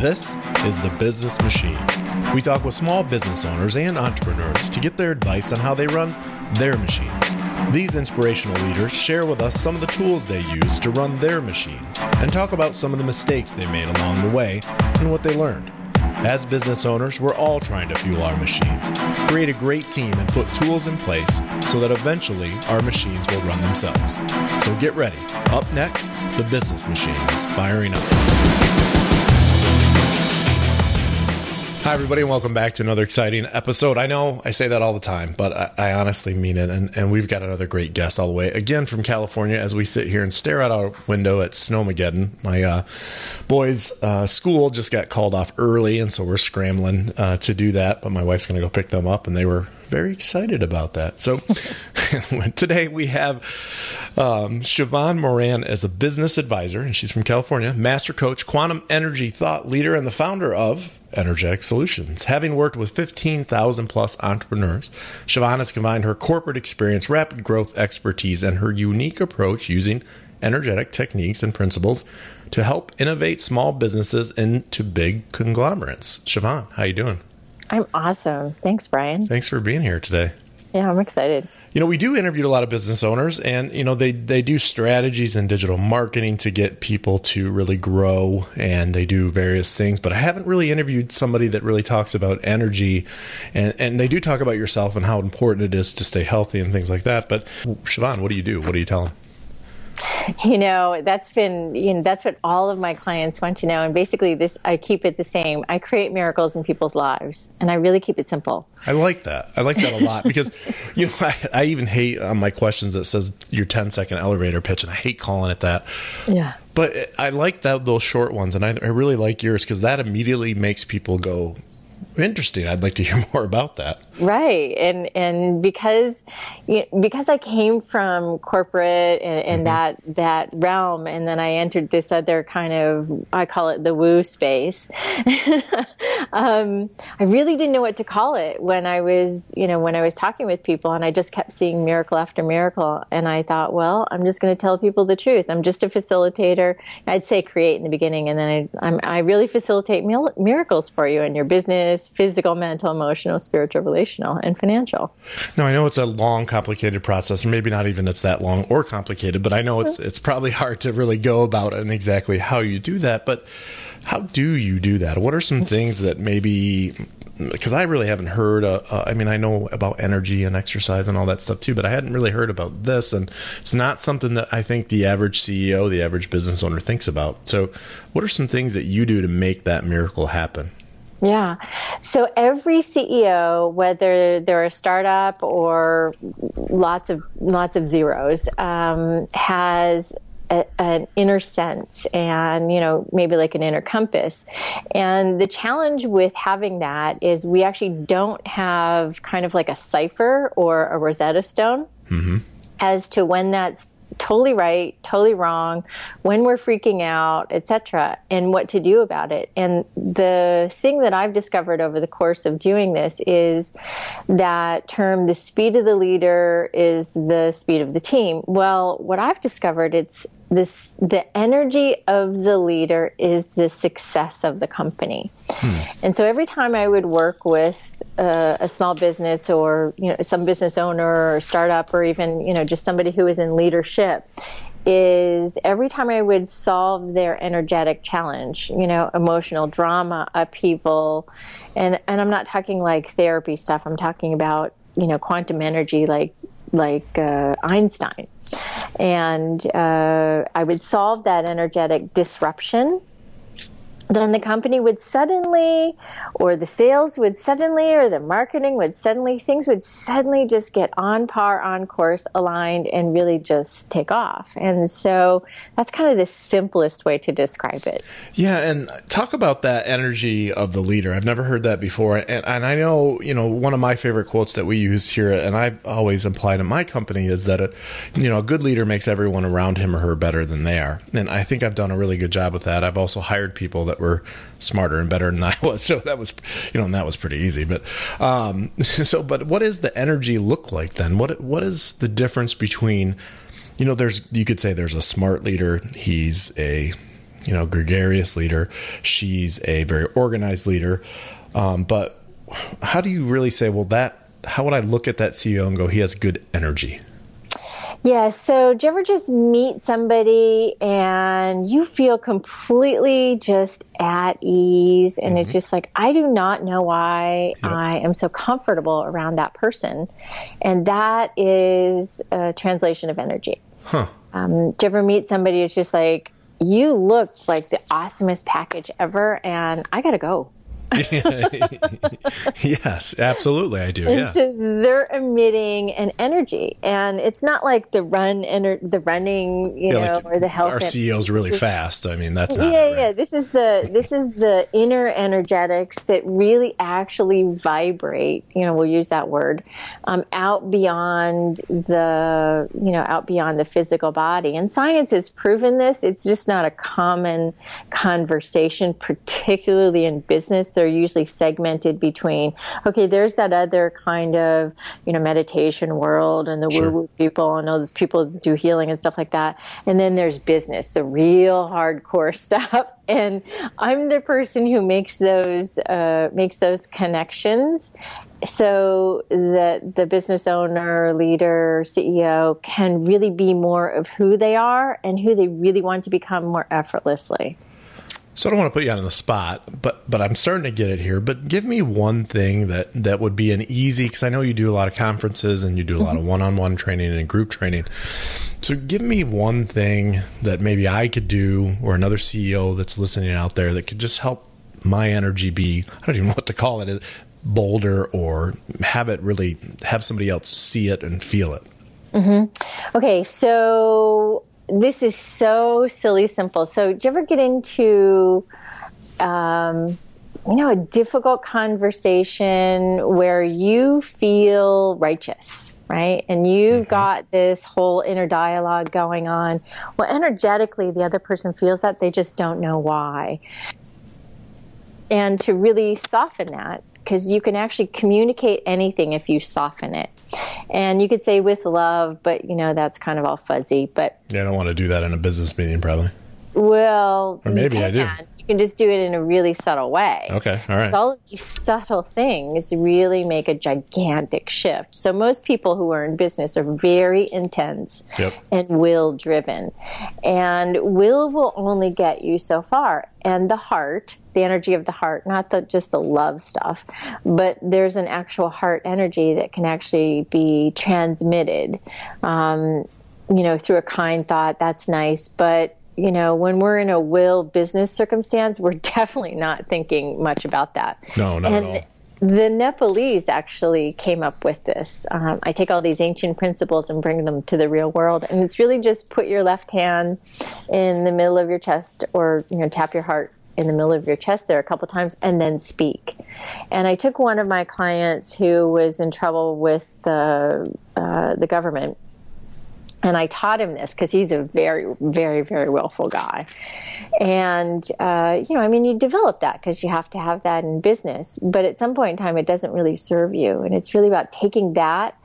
This is The Business Machine. We talk with small business owners and entrepreneurs to get their advice on how they run their machines. These inspirational leaders share with us some of the tools they use to run their machines and talk about some of the mistakes they made along the way and what they learned. As business owners, we're all trying to fuel our machines, create a great team, and put tools in place so that eventually our machines will run themselves. So get ready. Up next, the business machine is firing up. Hi, everybody, and welcome back to another exciting episode. I know I say that all the time, but I, I honestly mean it. And, and, we've got another great guest all the way again from California as we sit here and stare out our window at Snowmageddon. My uh, boys' uh, school just got called off early, and so we're scrambling uh, to do that. But my wife's going to go pick them up, and they were very excited about that. So today we have um, Siobhan Moran as a business advisor, and she's from California, master coach, quantum energy thought leader, and the founder of Energetic Solutions. Having worked with 15,000 plus entrepreneurs, Siobhan has combined her corporate experience, rapid growth expertise, and her unique approach using energetic techniques and principles to help innovate small businesses into big conglomerates. Siobhan, how you doing? I'm awesome. Thanks, Brian. Thanks for being here today. Yeah, I'm excited. You know, we do interview a lot of business owners, and you know they they do strategies in digital marketing to get people to really grow, and they do various things. But I haven't really interviewed somebody that really talks about energy, and and they do talk about yourself and how important it is to stay healthy and things like that. But Siobhan, what do you do? What do you tell them? you know that's been you know that's what all of my clients want to know. And basically this i keep it the same. I create miracles in people's lives and i really keep it simple. I like that. I like that a lot because you know I, I even hate on my questions that says your 10 second elevator pitch and i hate calling it that. Yeah. But I like that those short ones, and I, I really like yours because that immediately makes people go, interesting. I'd like to hear more about that. Right, and and because because I came from corporate and, and mm-hmm. that that realm, and then I entered this other kind of I call it the woo space. um, I really didn't know what to call it when I was you know when I was talking with people, and I just kept seeing miracle after miracle, and I thought, well, I'm just going to tell people the truth. I'm just a facilitator. I'd say create in the beginning, and then I, I'm, I really facilitate miracles for you in your business physical, mental, emotional, spiritual, relational, and financial. No, I know it's a long, complicated process, or maybe not even it's that long or complicated, but I know it's it's probably hard to really go about and exactly how you do that. But how do you do that? What are some things that maybe because I really haven't heard. Uh, uh, I mean, I know about energy and exercise and all that stuff too, but I hadn't really heard about this, and it's not something that I think the average CEO, the average business owner, thinks about. So, what are some things that you do to make that miracle happen? Yeah. So every CEO, whether they're a startup or lots of lots of zeros, um, has a, an inner sense and you know maybe like an inner compass and the challenge with having that is we actually don't have kind of like a cipher or a rosetta stone mm-hmm. as to when that's totally right, totally wrong, when we're freaking out, etc., and what to do about it. And the thing that I've discovered over the course of doing this is that term the speed of the leader is the speed of the team. Well, what I've discovered it's this the energy of the leader is the success of the company. Hmm. And so every time I would work with a, a, small business or you know some business owner or startup or even you know just somebody who is in leadership is every time I would solve their energetic challenge, you know, emotional drama, upheaval, and and I'm not talking like therapy stuff. I'm talking about you know quantum energy, like like uh, Einstein and uh, I would solve that energetic disruption then the company would suddenly, or the sales would suddenly, or the marketing would suddenly, things would suddenly just get on par, on course, aligned, and really just take off. And so that's kind of the simplest way to describe it. Yeah, and talk about that energy of the leader. I've never heard that before. And, and I know, you know, one of my favorite quotes that we use here, and I've always implied in my company, is that, a, you know, a good leader makes everyone around him or her better than they are. And I think I've done a really good job with that. I've also hired people that were smarter and better than I was. So that was, you know, and that was pretty easy. But um, so, but what does the energy look like then? What what is the difference between, you know, there's you could say there's a smart leader. He's a you know gregarious leader. She's a very organized leader. Um, but how do you really say, well, that how would I look at that CEO and go, he has good energy? Yeah. So, do you ever just meet somebody and you feel completely just at ease? And mm-hmm. it's just like, I do not know why yep. I am so comfortable around that person. And that is a translation of energy. Huh. Um, do you ever meet somebody who's just like, you look like the awesomest package ever, and I got to go. yes, absolutely, I do. And yeah, so they're emitting an energy, and it's not like the run ener- the running, you yeah, know, like or the health. Our CEO's really fast. I mean, that's yeah, right. yeah. This is the this is the inner energetics that really actually vibrate. You know, we'll use that word um, out beyond the you know out beyond the physical body, and science has proven this. It's just not a common conversation, particularly in business they're usually segmented between, okay, there's that other kind of, you know, meditation world and the sure. woo woo people and those people do healing and stuff like that. And then there's business, the real hardcore stuff. And I'm the person who makes those, uh, makes those connections so that the business owner, leader, CEO can really be more of who they are and who they really want to become more effortlessly. So I don't want to put you on the spot, but but I'm starting to get it here. But give me one thing that that would be an easy because I know you do a lot of conferences and you do a lot of mm-hmm. one-on-one training and group training. So give me one thing that maybe I could do or another CEO that's listening out there that could just help my energy be I don't even know what to call it bolder or have it really have somebody else see it and feel it. Mm-hmm. Okay, so this is so silly simple. So, do you ever get into, um, you know, a difficult conversation where you feel righteous, right? And you've mm-hmm. got this whole inner dialogue going on. Well, energetically, the other person feels that they just don't know why. And to really soften that, because you can actually communicate anything if you soften it. And you could say with love, but you know, that's kind of all fuzzy. But yeah, I don't want to do that in a business meeting, probably. Well, or maybe I do. You can just do it in a really subtle way. Okay, all right. All of these subtle things really make a gigantic shift. So most people who are in business are very intense yep. and will driven, and will will only get you so far. And the heart the energy of the heart, not the, just the love stuff, but there's an actual heart energy that can actually be transmitted, um, you know, through a kind thought. That's nice. But, you know, when we're in a will business circumstance, we're definitely not thinking much about that. No, not and, at all. The Nepalese actually came up with this. Um, I take all these ancient principles and bring them to the real world, and it's really just put your left hand in the middle of your chest, or you know, tap your heart in the middle of your chest there a couple times and then speak. And I took one of my clients who was in trouble with the uh, the government, and I taught him this because he's a very, very, very willful guy. And uh, you know, I mean, you develop that because you have to have that in business. But at some point in time, it doesn't really serve you, and it's really about taking that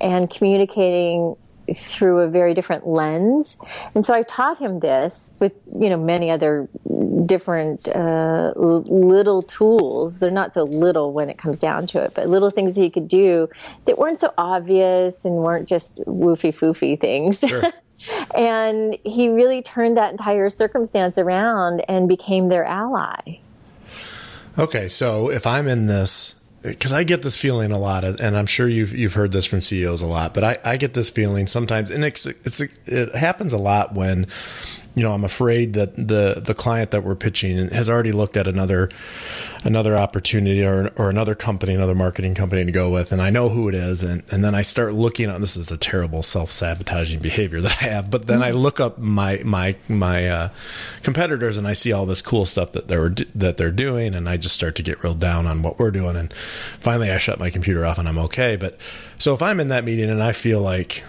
and communicating through a very different lens. And so I taught him this with, you know, many other different uh, little tools. They're not so little when it comes down to it, but little things that he could do that weren't so obvious and weren't just woofy foofy things. Sure. and he really turned that entire circumstance around and became their ally. Okay, so if I'm in this because I get this feeling a lot, and I'm sure you've you've heard this from CEOs a lot, but I, I get this feeling sometimes, and it's, it's it happens a lot when you know, I'm afraid that the the client that we're pitching has already looked at another another opportunity or or another company, another marketing company to go with, and I know who it is, and and then I start looking on. This is a terrible self sabotaging behavior that I have, but then I look up my my my uh, competitors and I see all this cool stuff that they're that they're doing, and I just start to get real down on what we're doing, and finally I shut my computer off and I'm okay. But so if I'm in that meeting and I feel like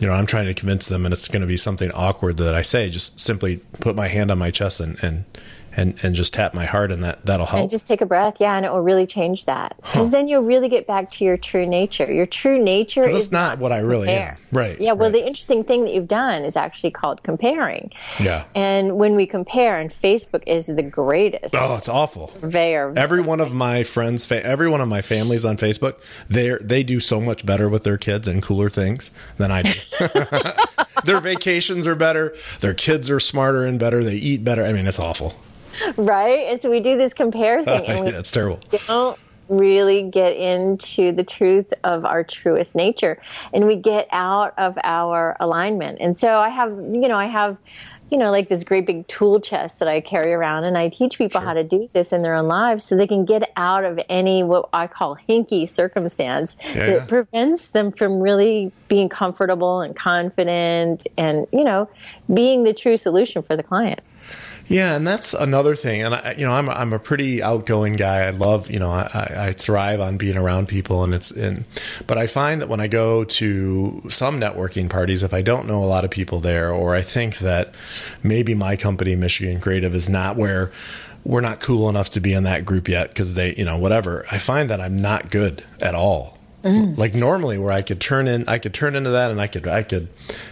you know, I'm trying to convince them and it's going to be something awkward that I say, just simply put my hand on my chest and, and, and and just tap my heart and that that'll help. and just take a breath. Yeah and it will really change that. Because huh. then you'll really get back to your true nature. Your true nature is not, not what i really compare. am right yeah well right. the interesting thing that you've done is actually called comparing. Yeah. And when we compare and facebook is the greatest. Oh it's awful. There, every one of my friends fa- every one of my families on facebook they they do so much better with their kids and cooler things than i do. Their vacations are better. Their kids are smarter and better. They eat better. I mean it's awful right? And so we do this compare thing, oh, and we yeah, it's terrible. Don't really get into the truth of our truest nature, and we get out of our alignment. And so I have, you know, I have you know, like this great big tool chest that I carry around, and I teach people sure. how to do this in their own lives so they can get out of any what I call hinky circumstance yeah. that prevents them from really being comfortable and confident and, you know, being the true solution for the client. Yeah, and that's another thing. And I, you know, I'm I'm a pretty outgoing guy. I love, you know, I, I thrive on being around people, and it's in. But I find that when I go to some networking parties, if I don't know a lot of people there, or I think that maybe my company, Michigan Creative, is not where we're not cool enough to be in that group yet because they, you know, whatever. I find that I'm not good at all Mm. Like normally where I could turn in I could turn into that and I could I could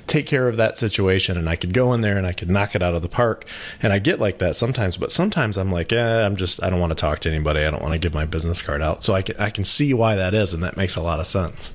take care of that situation and I could go in there and I could knock it out of the park. And I get like that sometimes, but sometimes I'm like, yeah, I'm just I don't want to talk to anybody. I don't want to give my business card out. So I can I can see why that is and that makes a lot of sense.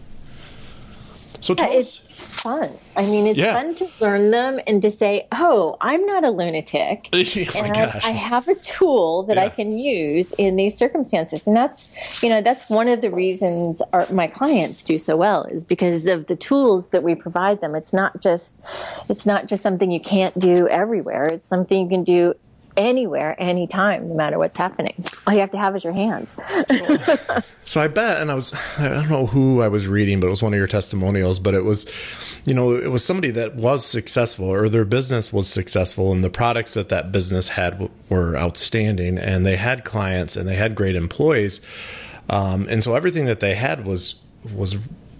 So yeah, it's fun. I mean, it's yeah. fun to learn them and to say, "Oh, I'm not a lunatic, oh and I, I, have a tool that yeah. I can use in these circumstances." And that's, you know, that's one of the reasons our, my clients do so well is because of the tools that we provide them. It's not just, it's not just something you can't do everywhere. It's something you can do anywhere, anytime, no matter what's happening. All you have to have is your hands. so, I bet, and I was, I don't know who I was reading, but it was one of your testimonials, but it was, you know, it was somebody that was successful or their business was successful and the products that that business had were outstanding and they had clients and they had great employees. Um, and so everything that they had was, was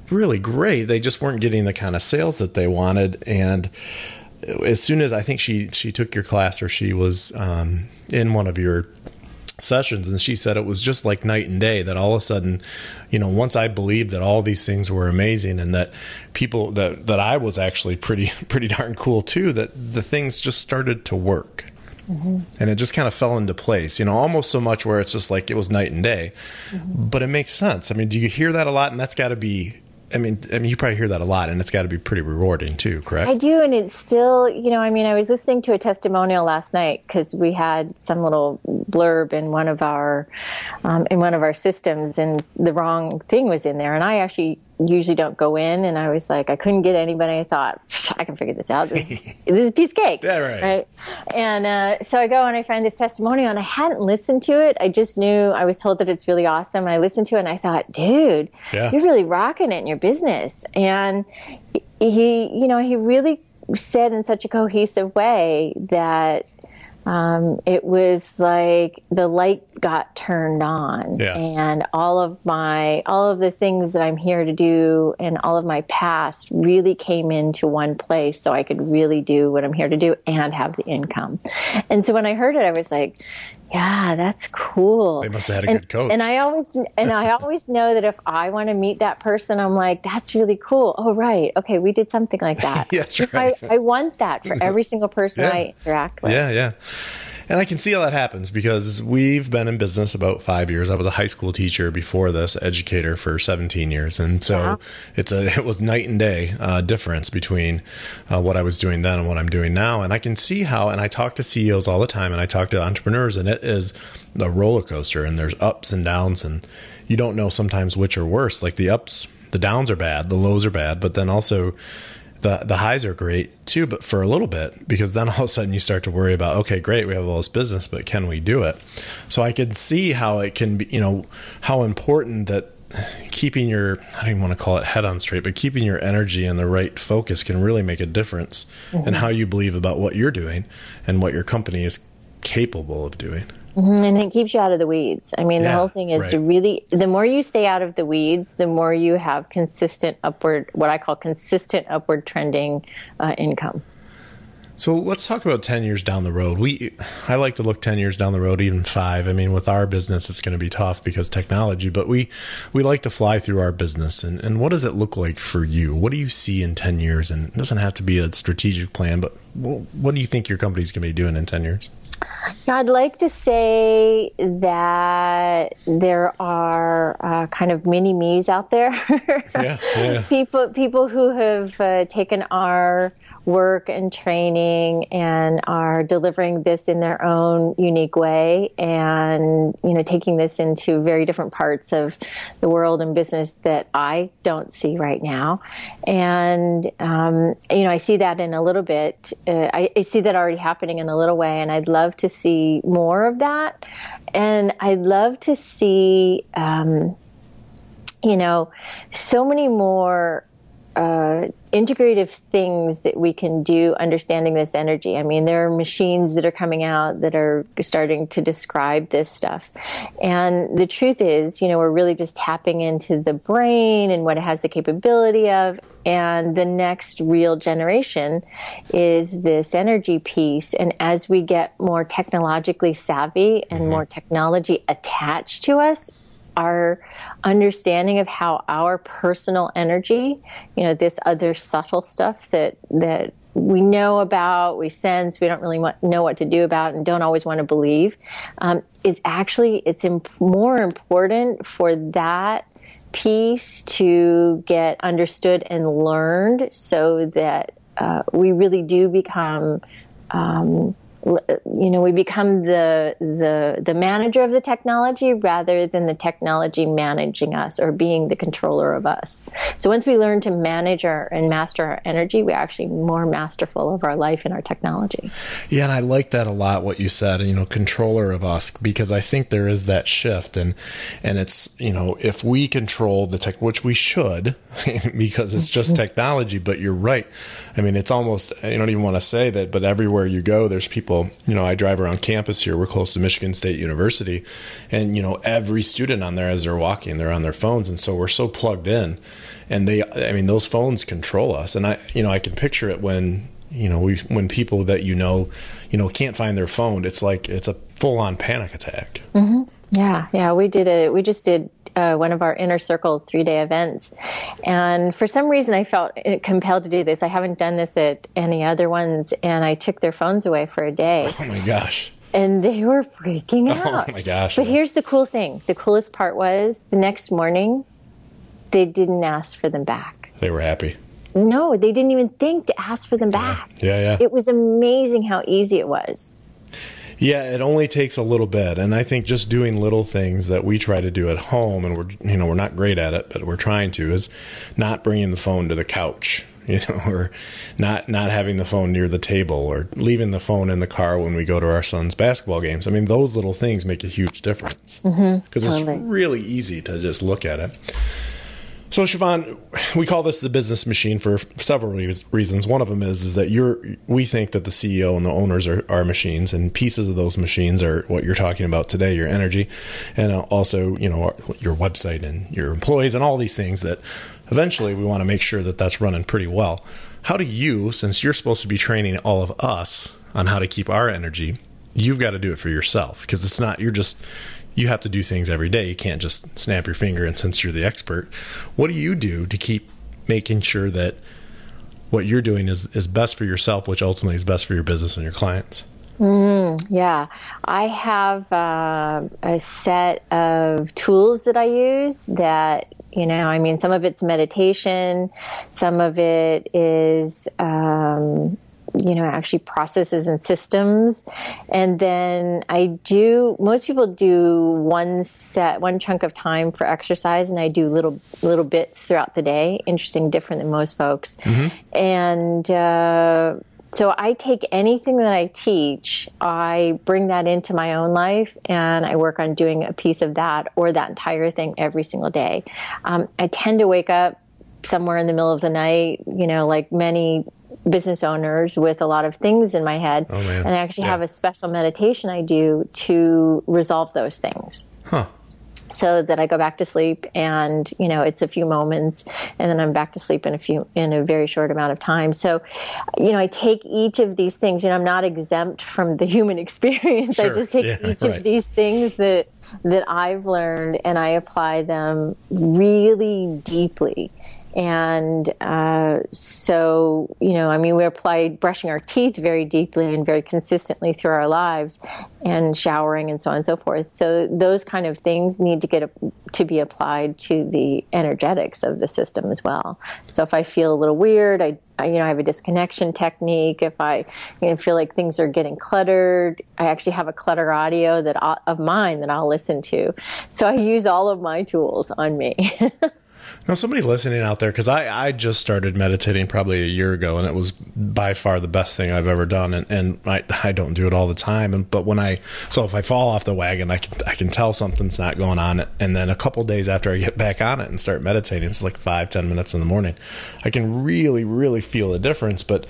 really great. They just weren't getting the kind of sales that they wanted. And, as soon as I think she she took your class or she was um, in one of your sessions and she said it was just like night and day that all of a sudden you know once i believed that all these things were amazing and that people that that i was actually pretty pretty darn cool too that the things just started to work mm-hmm. and it just kind of fell into place you know almost so much where it's just like it was night and day mm-hmm. but it makes sense i mean do you hear that a lot and that's got to be I mean, I mean, you probably hear that a lot, and it's got to be pretty rewarding too, correct? I do, and it's still, you know, I mean, I was listening to a testimonial last night because we had some little blurb in one of our um, in one of our systems, and the wrong thing was in there, and I actually usually don't go in. And I was like, I couldn't get anybody. I thought, I can figure this out. This is, this is a piece of cake. Yeah, right. right? And uh, so I go and I find this testimonial, and I hadn't listened to it. I just knew I was told that it's really awesome. And I listened to it, and I thought, dude, yeah. you're really rocking it in your business. And he, you know, he really said in such a cohesive way that um, it was like the light got turned on yeah. and all of my all of the things that i'm here to do and all of my past really came into one place so i could really do what i'm here to do and have the income and so when i heard it i was like yeah, that's cool. They must have had a and, good coach. And I always and I always know that if I want to meet that person, I'm like, that's really cool. Oh, right. Okay, we did something like that. that's right. I, I, want that for every single person yeah. I interact with. Yeah, yeah. And I can see how that happens because we've been in business about five years. I was a high school teacher before this, educator for 17 years, and so wow. it's a it was night and day uh, difference between uh, what I was doing then and what I'm doing now. And I can see how. And I talk to CEOs all the time, and I talk to entrepreneurs, and it is a roller coaster, and there's ups and downs, and you don't know sometimes which are worse. Like the ups, the downs are bad, the lows are bad, but then also the the highs are great too, but for a little bit, because then all of a sudden you start to worry about, okay, great, we have all this business, but can we do it? So I can see how it can be, you know, how important that keeping your I don't even want to call it head on straight, but keeping your energy and the right focus can really make a difference mm-hmm. in how you believe about what you're doing and what your company is capable of doing. Mm-hmm, and it keeps you out of the weeds. I mean, yeah, the whole thing is right. to really, the more you stay out of the weeds, the more you have consistent upward, what I call consistent upward trending uh, income. So let's talk about 10 years down the road. We I like to look 10 years down the road, even 5. I mean, with our business it's going to be tough because technology, but we we like to fly through our business. And and what does it look like for you? What do you see in 10 years? And it doesn't have to be a strategic plan, but what do you think your company's going to be doing in 10 years? I'd like to say that there are uh, kind of mini me's out there. yeah, yeah. People, people who have uh, taken our work and training and are delivering this in their own unique way and you know taking this into very different parts of the world and business that I don't see right now. And um, you know I see that in a little bit. Uh, I, I see that already happening in a little way and I'd love to see more of that. And I'd love to see um, you know so many more uh, integrative things that we can do understanding this energy. I mean, there are machines that are coming out that are starting to describe this stuff. And the truth is, you know, we're really just tapping into the brain and what it has the capability of. And the next real generation is this energy piece. And as we get more technologically savvy and mm-hmm. more technology attached to us, our understanding of how our personal energy, you know, this other subtle stuff that that we know about, we sense, we don't really want, know what to do about, and don't always want to believe, um, is actually it's imp- more important for that piece to get understood and learned, so that uh, we really do become. Um, you know we become the the the manager of the technology rather than the technology managing us or being the controller of us. So once we learn to manage our and master our energy we're actually more masterful of our life and our technology. Yeah and i like that a lot what you said you know controller of us because i think there is that shift and and it's you know if we control the tech which we should because it's just technology but you're right i mean it's almost i don't even want to say that but everywhere you go there's people you know, I drive around campus here. We're close to Michigan State University, and you know, every student on there as they're walking, they're on their phones, and so we're so plugged in, and they, I mean, those phones control us, and I, you know, I can picture it when you know we when people that you know, you know, can't find their phone. It's like it's a full on panic attack. Mm-hmm. Yeah, yeah, we did it. we just did uh, one of our inner circle three day events, and for some reason I felt compelled to do this. I haven't done this at any other ones, and I took their phones away for a day. Oh my gosh! And they were freaking oh out. Oh my gosh! But here's the cool thing: the coolest part was the next morning, they didn't ask for them back. They were happy. No, they didn't even think to ask for them back. Yeah, yeah. yeah. It was amazing how easy it was. Yeah, it only takes a little bit, and I think just doing little things that we try to do at home, and we're you know we're not great at it, but we're trying to, is not bringing the phone to the couch, you know, or not not having the phone near the table, or leaving the phone in the car when we go to our son's basketball games. I mean, those little things make a huge difference because mm-hmm, it's really easy to just look at it. So, Siobhan, we call this the business machine for several reasons. One of them is is that you're we think that the CEO and the owners are, are machines, and pieces of those machines are what you're talking about today, your energy, and uh, also you know your website and your employees and all these things that eventually we want to make sure that that's running pretty well. How do you, since you're supposed to be training all of us on how to keep our energy, you've got to do it for yourself because it's not you're just you have to do things every day. You can't just snap your finger and since you're the expert, what do you do to keep making sure that what you're doing is, is best for yourself, which ultimately is best for your business and your clients? Mm, yeah, I have uh, a set of tools that I use that, you know, I mean, some of it's meditation, some of it is, um, you know actually processes and systems and then i do most people do one set one chunk of time for exercise and i do little little bits throughout the day interesting different than most folks mm-hmm. and uh, so I take anything that I teach, I bring that into my own life, and I work on doing a piece of that or that entire thing every single day. Um, I tend to wake up somewhere in the middle of the night, you know, like many business owners with a lot of things in my head. Oh, and I actually yeah. have a special meditation I do to resolve those things. Huh. so that I go back to sleep and you know it's a few moments and then I'm back to sleep in a few in a very short amount of time so you know I take each of these things you know I'm not exempt from the human experience sure. I just take yeah, each right. of these things that that I've learned and I apply them really deeply and uh, so, you know, I mean, we apply brushing our teeth very deeply and very consistently through our lives, and showering and so on and so forth. So those kind of things need to get a, to be applied to the energetics of the system as well. So if I feel a little weird, I, you know, I have a disconnection technique. If I you know, feel like things are getting cluttered, I actually have a clutter audio that I, of mine that I'll listen to. So I use all of my tools on me. Now, somebody listening out there, because I, I just started meditating probably a year ago, and it was by far the best thing I've ever done. And, and I, I don't do it all the time. And but when I so if I fall off the wagon, I can I can tell something's not going on. And then a couple days after I get back on it and start meditating, it's like five ten minutes in the morning. I can really really feel a difference. But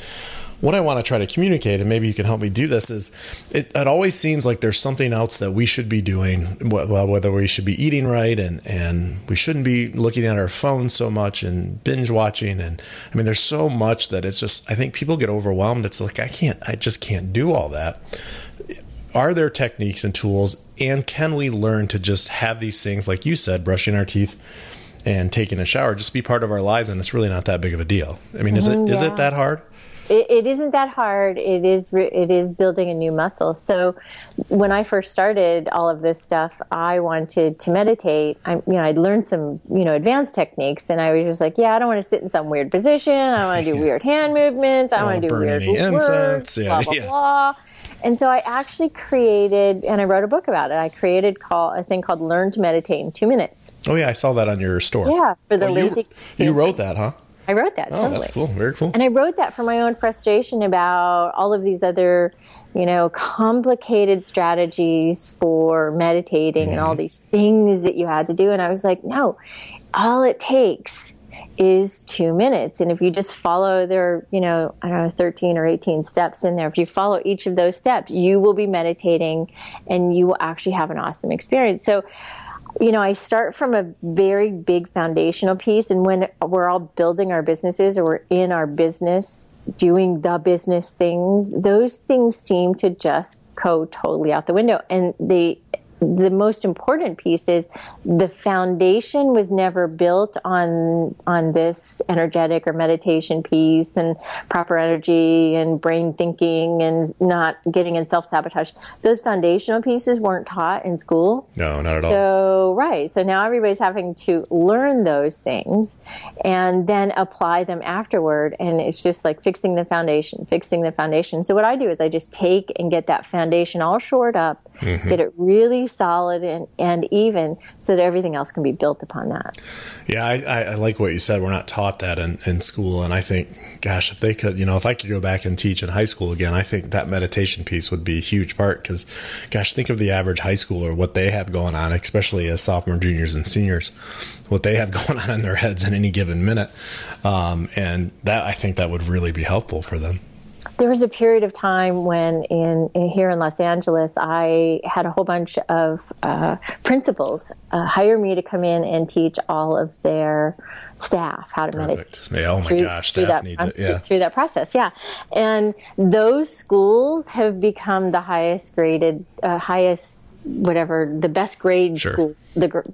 what I want to try to communicate, and maybe you can help me do this, is it, it always seems like there's something else that we should be doing. Well, whether we should be eating right and, and we shouldn't be looking at our phones so much and binge watching. And I mean, there's so much that it's just, I think people get overwhelmed. It's like, I can't, I just can't do all that. Are there techniques and tools? And can we learn to just have these things, like you said, brushing our teeth? and taking a shower just be part of our lives and it's really not that big of a deal i mean is it yeah. is it that hard it, it isn't that hard. It is it is building a new muscle. So when I first started all of this stuff, I wanted to meditate. I you know I'd learned some you know advanced techniques, and I was just like, yeah, I don't want to sit in some weird position. I don't want to do weird hand movements. I want to do weird words. Yeah, blah blah yeah. blah. And so I actually created, and I wrote a book about it. I created call a thing called "Learn to Meditate in Two Minutes." Oh yeah, I saw that on your store. Yeah, for the oh, lazy. You, you wrote that, huh? I wrote that. Oh, totally. that's cool. Very cool. And I wrote that for my own frustration about all of these other, you know, complicated strategies for meditating mm-hmm. and all mm-hmm. these things that you had to do. And I was like, no, all it takes is two minutes. And if you just follow their, you know, I don't know, 13 or 18 steps in there, if you follow each of those steps, you will be meditating and you will actually have an awesome experience. So, you know, I start from a very big foundational piece. And when we're all building our businesses or we're in our business, doing the business things, those things seem to just go totally out the window. And they, the most important piece is the foundation was never built on on this energetic or meditation piece and proper energy and brain thinking and not getting in self sabotage. Those foundational pieces weren't taught in school. No, not at all. So right, so now everybody's having to learn those things and then apply them afterward, and it's just like fixing the foundation, fixing the foundation. So what I do is I just take and get that foundation all shored up, mm-hmm. get it really solid and, and even so that everything else can be built upon that. Yeah, I, I like what you said. We're not taught that in, in school. And I think, gosh, if they could, you know, if I could go back and teach in high school again, I think that meditation piece would be a huge part because, gosh, think of the average high schooler, what they have going on, especially as sophomore, juniors, and seniors, what they have going on in their heads in any given minute. Um, and that, I think that would really be helpful for them there was a period of time when in, in, here in Los Angeles, I had a whole bunch of uh, principals uh, hire me to come in and teach all of their staff how to Perfect. meditate. Yeah, oh my through, gosh, through that, needs it. Yeah. Through that process, yeah. And those schools have become the highest graded, uh, highest whatever, the best grade sure. school. The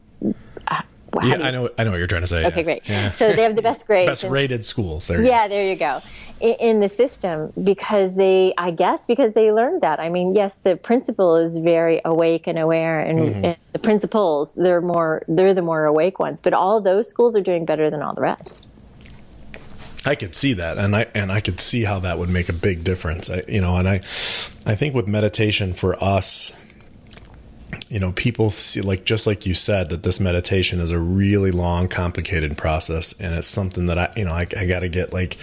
yeah, I know. I know what you're trying to say. Okay, yeah. great. Yeah. So they have the best grades. best rated schools. There. Yeah, there you go in the system because they, I guess, because they learned that. I mean, yes, the principal is very awake and aware, and, mm-hmm. and, the principals they're more they're the more awake ones. But all those schools are doing better than all the rest. I could see that, and I and I could see how that would make a big difference. I, you know, and I, I think with meditation for us, you know, people see, like, just like you said, that this meditation is a really long, complicated process. And it's something that I, you know, I, I got to get like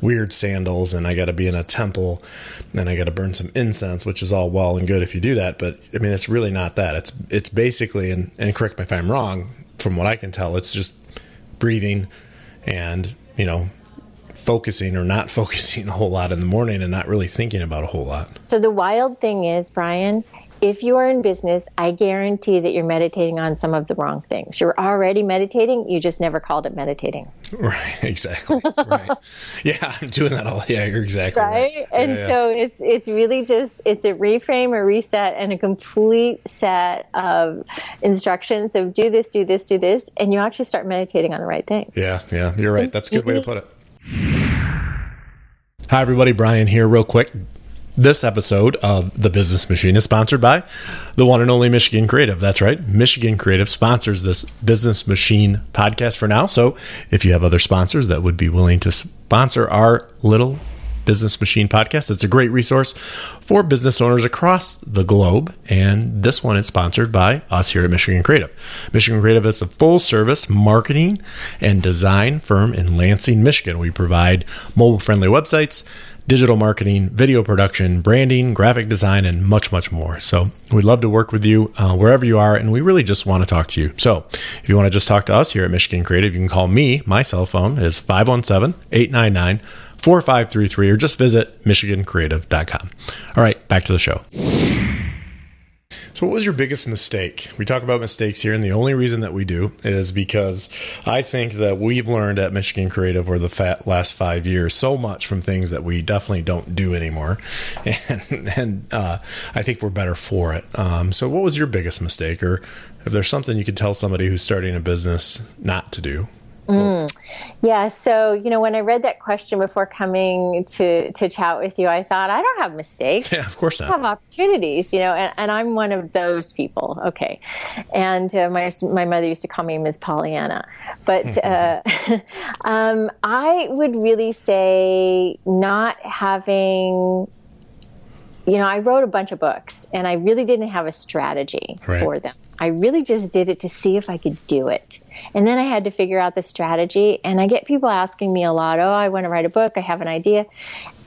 weird sandals and I got to be in a temple and I got to burn some incense, which is all well and good if you do that. But I mean, it's really not that. It's, it's basically, and, and correct me if I'm wrong, from what I can tell, it's just breathing and, you know, focusing or not focusing a whole lot in the morning and not really thinking about a whole lot. So the wild thing is, Brian, if you are in business, I guarantee that you're meditating on some of the wrong things. You're already meditating, you just never called it meditating. Right, exactly. right. Yeah, I'm doing that all. Yeah, you're exactly right. right? And yeah, so it's it's really just it's a reframe, a reset, and a complete set of instructions of do this, do this, do this, and you actually start meditating on the right thing. Yeah, yeah, you're right. That's a good way to put it. Hi, everybody. Brian here, real quick. This episode of The Business Machine is sponsored by the one and only Michigan Creative. That's right. Michigan Creative sponsors this Business Machine podcast for now. So if you have other sponsors that would be willing to sponsor our little Business Machine podcast, it's a great resource for business owners across the globe. And this one is sponsored by us here at Michigan Creative. Michigan Creative is a full service marketing and design firm in Lansing, Michigan. We provide mobile friendly websites digital marketing, video production, branding, graphic design, and much, much more. So we'd love to work with you uh, wherever you are, and we really just want to talk to you. So if you want to just talk to us here at Michigan Creative, you can call me. My cell phone is 517 899 4533 or just visit michigancreative.com. All right, back to the show. So, what was your biggest mistake? We talk about mistakes here, and the only reason that we do is because I think that we've learned at Michigan Creative over the last five years so much from things that we definitely don't do anymore, and and uh, I think we're better for it. Um, so, what was your biggest mistake, or if there's something you could tell somebody who's starting a business not to do? Mm. Yeah. So, you know, when I read that question before coming to, to chat with you, I thought, I don't have mistakes. Yeah, of course not. I have opportunities, you know, and, and I'm one of those people. Okay. And uh, my, my mother used to call me Ms. Pollyanna. But uh, um, I would really say not having you know, I wrote a bunch of books and I really didn't have a strategy right. for them. I really just did it to see if I could do it. And then I had to figure out the strategy. And I get people asking me a lot, oh, I want to write a book, I have an idea.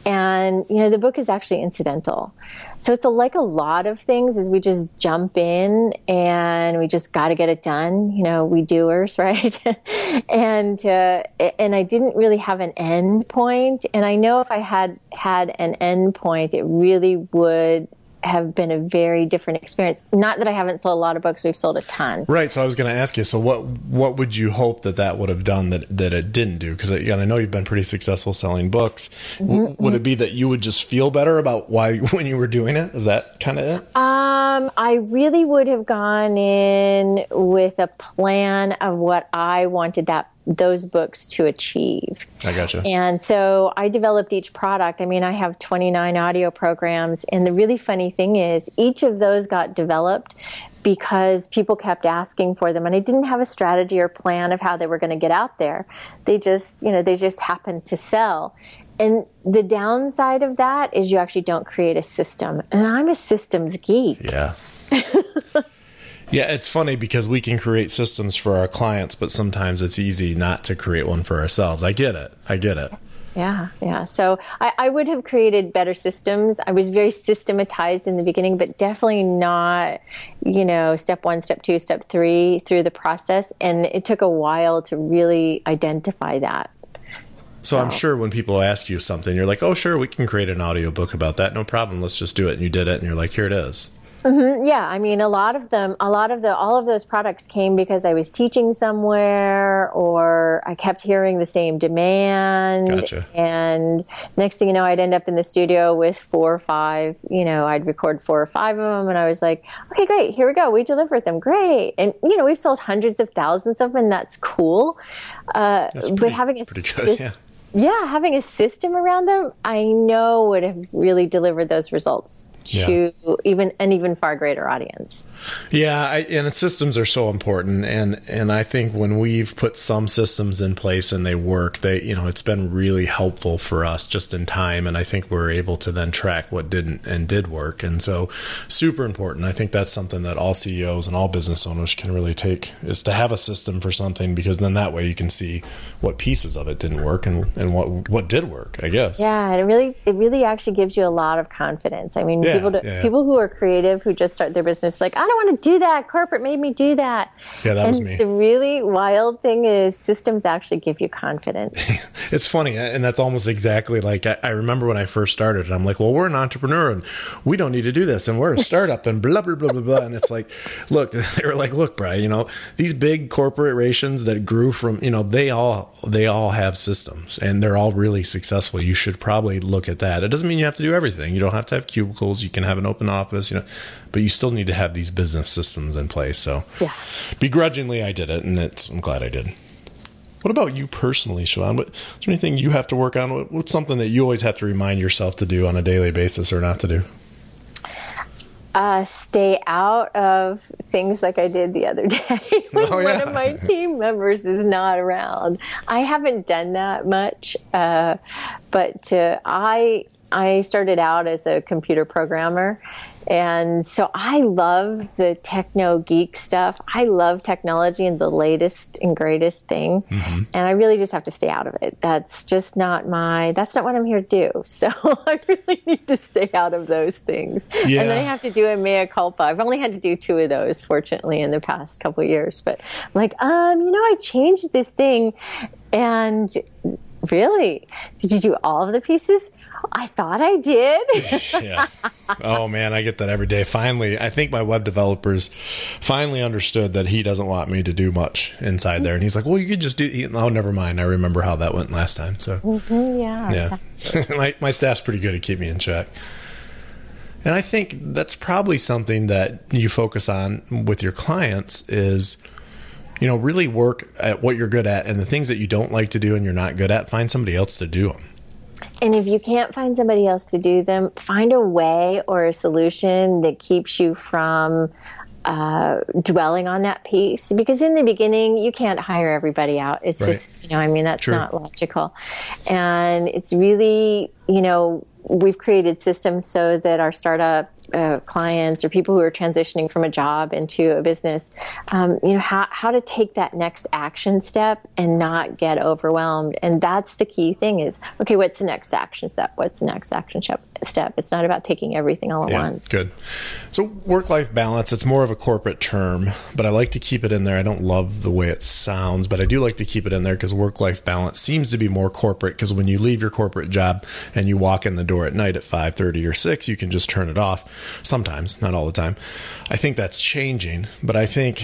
And, you know, the book is actually incidental. So it's a, like a lot of things is we just jump in and we just got to get it done. You know, we doers, right? and, uh, and I didn't really have an end point. And I know if I had had an end point, it really would have been a very different experience. Not that I haven't sold a lot of books; we've sold a ton. Right. So I was going to ask you. So what what would you hope that that would have done that that it didn't do? Because I know you've been pretty successful selling books. Mm-hmm. Would it be that you would just feel better about why when you were doing it? Is that kind of it? Um, I really would have gone in with a plan of what I wanted that those books to achieve. I gotcha. And so I developed each product. I mean, I have 29 audio programs. And the really funny thing is, each of those got developed because people kept asking for them and I didn't have a strategy or plan of how they were going to get out there. They just, you know, they just happened to sell. And the downside of that is you actually don't create a system. And I'm a systems geek. Yeah. Yeah, it's funny because we can create systems for our clients, but sometimes it's easy not to create one for ourselves. I get it. I get it. Yeah, yeah. So I, I, would have created better systems. I was very systematized in the beginning, but definitely not, you know, step one, step two, step three through the process. And it took a while to really identify that. So, so I'm sure when people ask you something, you're like, oh, sure, we can create an audiobook about that. No problem. Let's just do it. And you did it. And you're like, here it is. Mm-hmm. Yeah, I mean, a lot of them, a lot of the, all of those products came because I was teaching somewhere, or I kept hearing the same demand. Gotcha. And next thing you know, I'd end up in the studio with four or five. You know, I'd record four or five of them, and I was like, okay, great, here we go. We delivered them, great. And you know, we've sold hundreds of thousands of them. And that's cool. Uh, that's pretty, but having a pretty good, yeah. Yeah, having a system around them, I know would have really delivered those results to yeah. even an even far greater audience. Yeah, I, and systems are so important, and and I think when we've put some systems in place and they work, they you know it's been really helpful for us just in time, and I think we're able to then track what didn't and did work, and so super important. I think that's something that all CEOs and all business owners can really take is to have a system for something because then that way you can see what pieces of it didn't work and and what what did work. I guess. Yeah, it really it really actually gives you a lot of confidence. I mean, Yeah, people to, yeah. people who are creative who just start their business like I don't want to do that. Corporate made me do that. Yeah, that and was me. The really wild thing is systems actually give you confidence. It's funny, and that's almost exactly like I, I remember when I first started. And I'm like, well, we're an entrepreneur, and we don't need to do this, and we're a startup, and blah blah blah blah blah. And it's like, look, they were like, look, Brian, you know, these big corporations that grew from, you know, they all they all have systems, and they're all really successful. You should probably look at that. It doesn't mean you have to do everything. You don't have to have cubicles. You can have an open office, you know, but you still need to have these business systems in place. So, Yeah. begrudgingly, I did it, and it's, I'm glad I did. What about you personally, Siobhan? What, is there anything you have to work on? What, what's something that you always have to remind yourself to do on a daily basis or not to do? uh, stay out of things like I did the other day when Oh, yeah. one of my team members is not around. I haven't done that much, uh, but uh, I I started out as a computer programmer, and so I love the techno geek stuff. I love technology and the latest and greatest thing, Mm-hmm. and I really just have to stay out of it. That's just not my. That's not what I'm here to do. So I really need to stay out of those things. Yeah. And then I have to do a mea culpa. I've only had to do two of those, fortunately, in the past couple of years. But I'm like, um, you know, I changed this thing, and really, did you do all of the pieces? I thought I did. yeah. Oh man, I get that every day. Finally, I think my web developers finally understood that he doesn't want me to do much inside there, and he's like, "Well, you could just do." Oh, never mind. I remember how that went last time. So mm-hmm, yeah. yeah, my my staff's pretty good at keeping me in check. And I think that's probably something that you focus on with your clients is, you know, really work at what you're good at and the things that you don't like to do and you're not good at, find somebody else to do them. And if you can't find somebody else to do them, find a way or a solution that keeps you from uh, dwelling on that piece. Because in the beginning, you can't hire everybody out. It's Right. just, you know, I mean, that's True. not logical. And it's really, you know, we've created systems so that our startup uh, clients or people who are transitioning from a job into a business, um, you know, how, how to take that next action step and not get overwhelmed. And that's the key thing is, okay, what's the next action step? What's the next action step? Step? It's not about taking everything all at Yeah, once. good. So work life balance, it's more of a corporate term, but I like to keep it in there. I don't love the way it sounds, but I do like to keep it in there because work life balance seems to be more corporate because when you leave your corporate job and you walk in the door at night at 5:30 or 6, you can just turn it off. Sometimes, not all the time. I think that's changing, but I think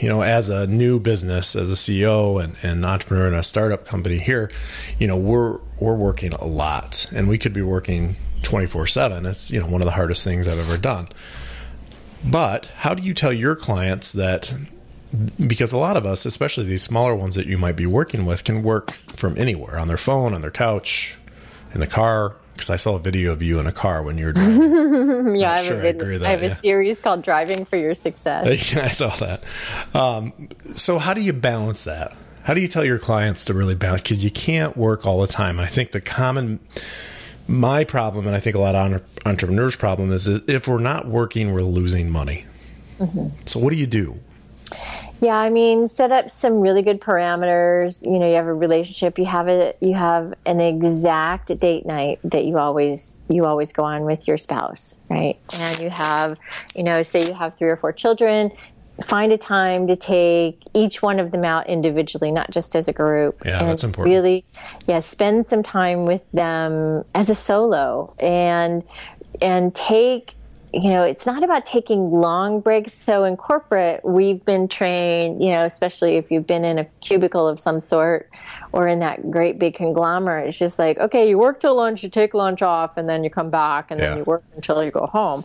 you know, as a new business, as a CEO and, and entrepreneur in a startup company here, you know, we're we're working a lot, and we could be working twenty four seven. It's you know one of the hardest things I've ever done. But how do you tell your clients that? Because a lot of us, especially these smaller ones that you might be working with, can work from anywhere on their phone, on their couch, in the car. Because I saw a video of you in a car when you were driving. Yeah, I have, sure a, I vid- agree with I have that, a series called Driving for Your Success. I saw that. Um, so, how do you balance that? How do you tell your clients to really balance? Because you can't work all the time. I think the common, my problem, and I think a lot of entrepreneurs' problem is if we're not working, we're losing money. Mm-hmm. So, what do you do? Yeah, I mean, set up some really good parameters. You know, you have a relationship. You have a you have an exact date night that you always you always go on with your spouse, right? And you have, you know, say you have three or four children. Find a time to take each one of them out individually, not just as a group. Yeah, and that's important. Really, yeah, spend some time with them as a solo and and take you know, it's not about taking long breaks. So in corporate, we've been trained, you know, especially if you've been in a cubicle of some sort or in that great big conglomerate, it's just like, okay, you work till lunch, you take lunch off, and then you come back, and Yeah. then you work until you go home.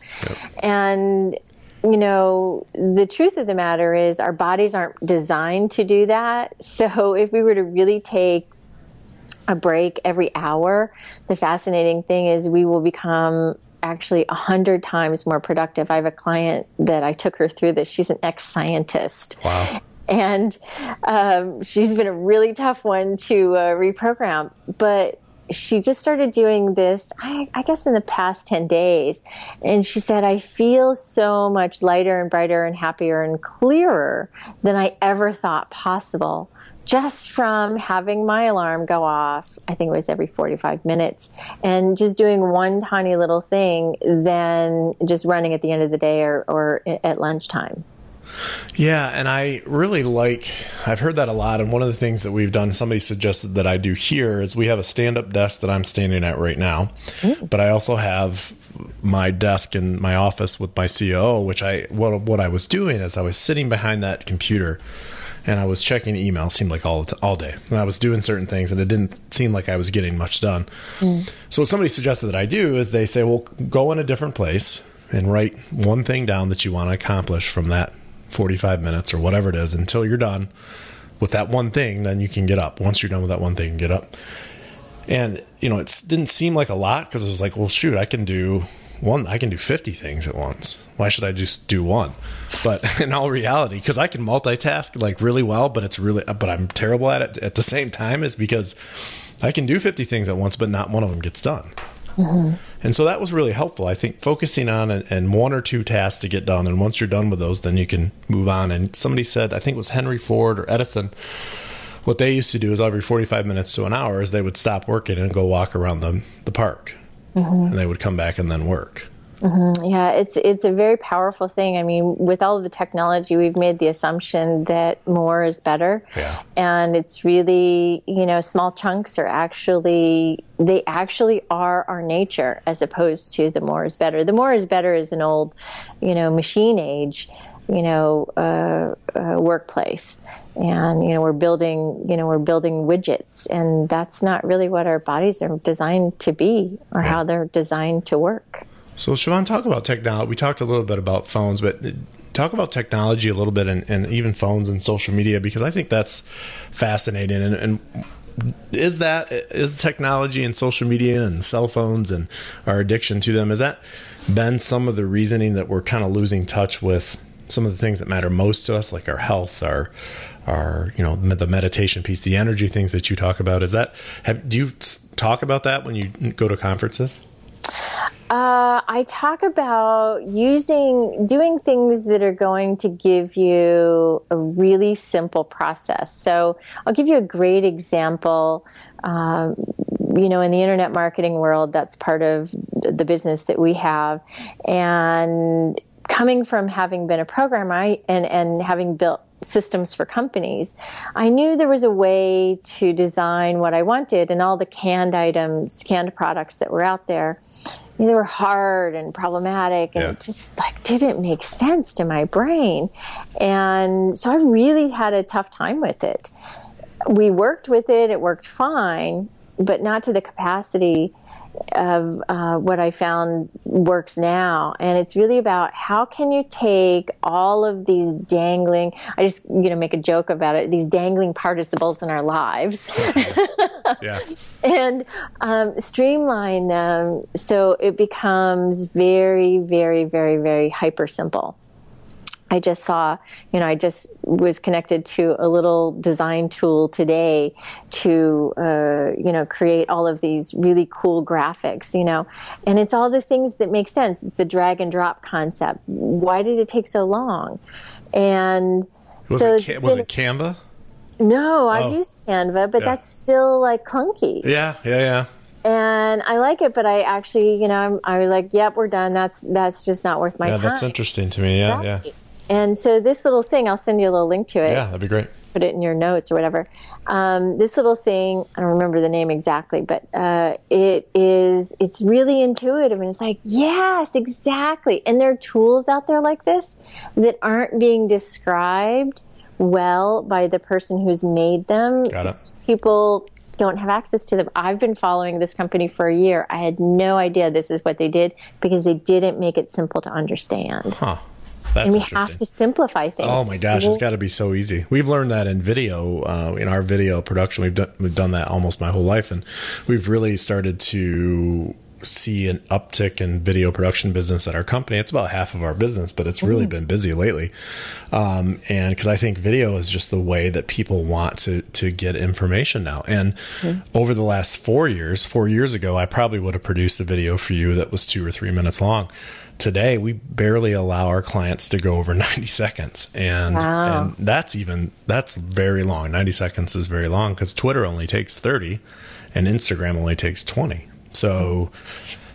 And you know, the truth of the matter is our bodies aren't designed to do that. So if we were to really take a break every hour, the fascinating thing is we will become actually a hundred times more productive. I have a client that I took her through this. She's an ex-scientist. Wow. And um, she's been a really tough one to uh, reprogram. But she just started doing this, I, I, guess, in the past 10 days. And she said, I feel so much lighter and brighter and happier and clearer than I ever thought possible just from having my alarm go off, I think it was every 45 minutes, and just doing one tiny little thing than just running at the end of the day or, or at lunchtime. Yeah, and I really like, I've heard that a lot. And one of the things that we've done, somebody suggested that I do here is we have a stand up desk that I'm standing at right now, but I also have my desk in my office with my COO, which I, what, what I was doing is I was sitting behind that computer and I was checking email. Seemed like all all day, and I was doing certain things, and it didn't seem like I was getting much done. Mm. So what somebody suggested that I do is they say, "Well, go in a different place and write one thing down that you want to accomplish from that 45 minutes or whatever it is until you're done with that one thing. Then you can get up. Once you're done with that one thing, get up." And you know, it didn't seem like a lot because it was like, "Well, shoot, I can do." one i can do 50 things at once why should i just do one but in all reality because i can multitask like really well but it's really but i'm terrible at it at the same time is because i can do 50 things at once but not one of them gets done mm-hmm. and so that was really helpful i think focusing on and one or two tasks to get done and once you're done with those then you can move on and somebody said i think it was henry ford or edison what they used to do is every 45 minutes to an hour is they would stop working and go walk around the, the park mm-hmm. and they would come back and then work. Mm-hmm. Yeah, it's it's a very powerful thing. I mean, with all of the technology, we've made the assumption that more is better, yeah. and it's really you know small chunks are actually they actually are our nature as opposed to the more is better. The more is better is an old you know machine age you know uh, uh, workplace and you know we're building you know we're building widgets and that's not really what our bodies are designed to be or yeah. how they're designed to work so Sheevaun talk about technology we talked a little bit about phones but talk about technology a little bit and, and even phones and social media because i think that's fascinating and, and is that is technology and social media and cell phones and our addiction to them is that been some of the reasoning that we're kind of losing touch with some of the things that matter most to us, like our health, our our you know the meditation piece, the energy things that you talk about. Is that have do you talk about that when you go to conferences? I talk about using doing things that are going to give you a really simple process. So I'll give you a great example. Um, you know, in the internet marketing world, that's part of the business that we have, and coming from having been a programmer I, and, and having built systems for companies, I knew there was a way to design what I wanted and all the canned items, canned products that were out there. They were hard and problematic and yeah. it just like didn't make sense to my brain. And so I really had a tough time with it. We worked with it, it worked fine, but not to the capacity of uh, what I found works now, and it's really about how can you take all of these dangling. I just you know make a joke about it. These dangling participles in our lives, yeah, and um, streamline them so it becomes very, very, very, very hyper simple. I just saw, you know, I just was connected to a little design tool today to, uh, you know, create all of these really cool graphics, you know, and it's all the things that make sense. It's the drag and drop concept. Why did it take so long? And was so it, was it Canva? No, I've oh. used Canva, but yeah. that's still like clunky. Yeah, yeah, yeah and I like it, but I actually, you know, I'm, I was like, "Yep, we're done. That's that's just not worth my yeah, time." That's interesting to me. Yeah, right. yeah. And so this little thing, I'll send you a little link to it. Yeah, that'd be great. Put it in your notes or whatever. Um, this little thing, I don't remember the name exactly, but uh, it is, it's really intuitive. And it's like, yes, exactly. And there are tools out there like this that aren't being described well by the person who's made them. Got it. People don't have access to them. I've been following this company for a year. I had no idea this is what they did because they didn't make it simple to understand. Huh. That's and we have to simplify things. Oh my gosh, it's got to be so easy. We've learned that in video, uh, in our video production. We've done, we've done that almost my whole life, and we've really started to see an uptick in video production business at our company. It's about half of our business, but it's really mm-hmm. been busy lately. Um, and because I think video is just the way that people want to to get information now. And mm-hmm. over the last four years, four years ago, I probably would have produced a video for you that was two or three minutes long. Today, we barely allow our clients to go over 90 seconds, and wow. and that's even that's very long. 90 seconds is very long because Twitter only takes 30, and Instagram only takes 20. So,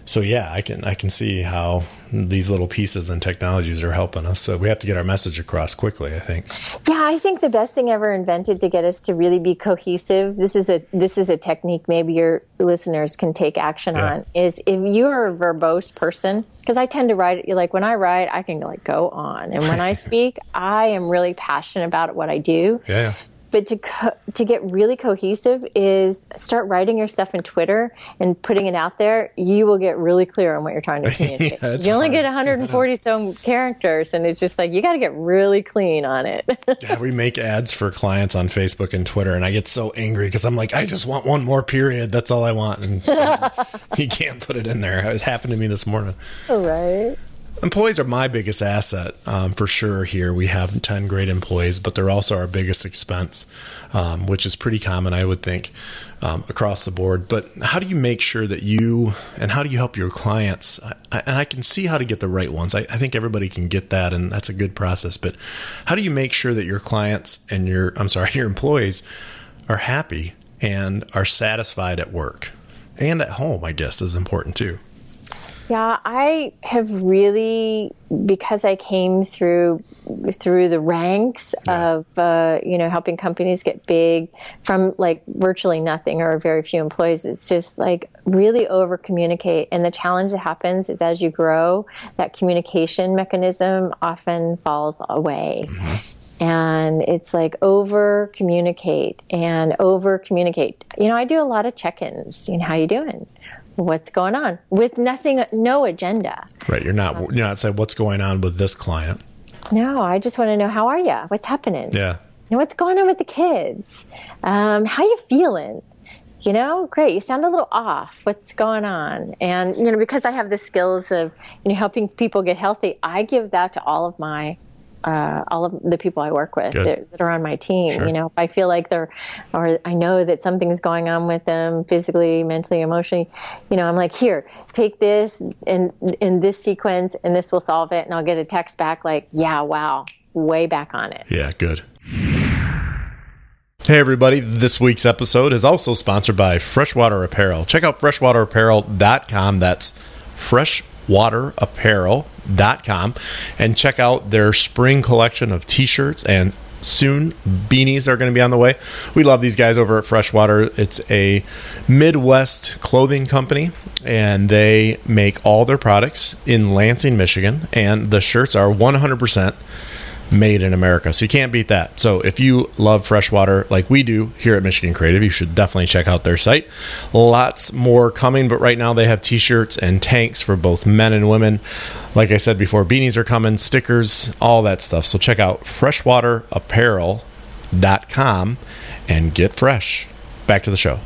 so yeah, I can I can see how these little pieces and technologies are helping us. So we have to get our message across quickly. I think. Yeah, I think the best thing ever invented to get us to really be cohesive. This is a this is a technique maybe your listeners can take action yeah. on. Is if you are a verbose person, because I tend to write. Like when I write, I can like go on, and when I speak, I am really passionate about what I do. Yeah but to co- to get really cohesive is start writing your stuff in Twitter and putting it out there. You will get really clear on what you're trying to communicate. yeah, you only hard. get 140 some characters, and it's just like you got to get really clean on it. yeah, we make ads for clients on Facebook and Twitter, and I get so angry because I'm like, I just want one more period. That's all I want, and um, you can't put it in there. It happened to me this morning. All right. Employees are my biggest asset um, for sure. Here we have ten great employees, but they're also our biggest expense, um, which is pretty common, I would think, um, across the board. But how do you make sure that you and how do you help your clients? I, and I can see how to get the right ones. I, I think everybody can get that, and that's a good process. But how do you make sure that your clients and your I'm sorry, your employees are happy and are satisfied at work and at home? I guess is important too. Yeah, I have really because I came through through the ranks yeah. of uh, you know helping companies get big from like virtually nothing or very few employees. It's just like really over communicate, and the challenge that happens is as you grow, that communication mechanism often falls away. Mm-hmm and it's like over communicate and over communicate you know i do a lot of check-ins you know how you doing what's going on with nothing, no agenda. Right. You're not, you're not saying what's going on with this client. No, I just want to know how are you? What's happening? Yeah. You know, what's going on with the kids? Um, how you feeling? You know, great. You sound a little off. What's going on? And you know, because I have the skills of you know helping people get healthy, I give that to all of my uh, all of the people I work with that, that, are on my team. Sure. You know, if I feel like they're, or I know that something's going on with them physically, mentally, emotionally, you know, I'm like, here, take this in in this sequence, and this will solve it. And I'll get a text back like, yeah, wow, way back on it. Yeah, good. Hey, everybody. This week's episode is also sponsored by Freshwater Apparel. Check out freshwaterapparel.com. That's freshwaterapparel.com and check out their spring collection of t shirts and soon beanies are going to be on the way. We love these guys over at freshwater. It's a midwest clothing company and they make all their products in lansing michigan and the shirts are 100% made in America. So you can't beat that. So if you love freshwater like we do here at Michigan Creative, you should definitely check out their site. Lots more coming, but right now they have t-shirts and tanks for both men and women. Like I said before, beanies are coming, stickers, all that stuff. So check out freshwaterapparel.com and get fresh. Back to the show.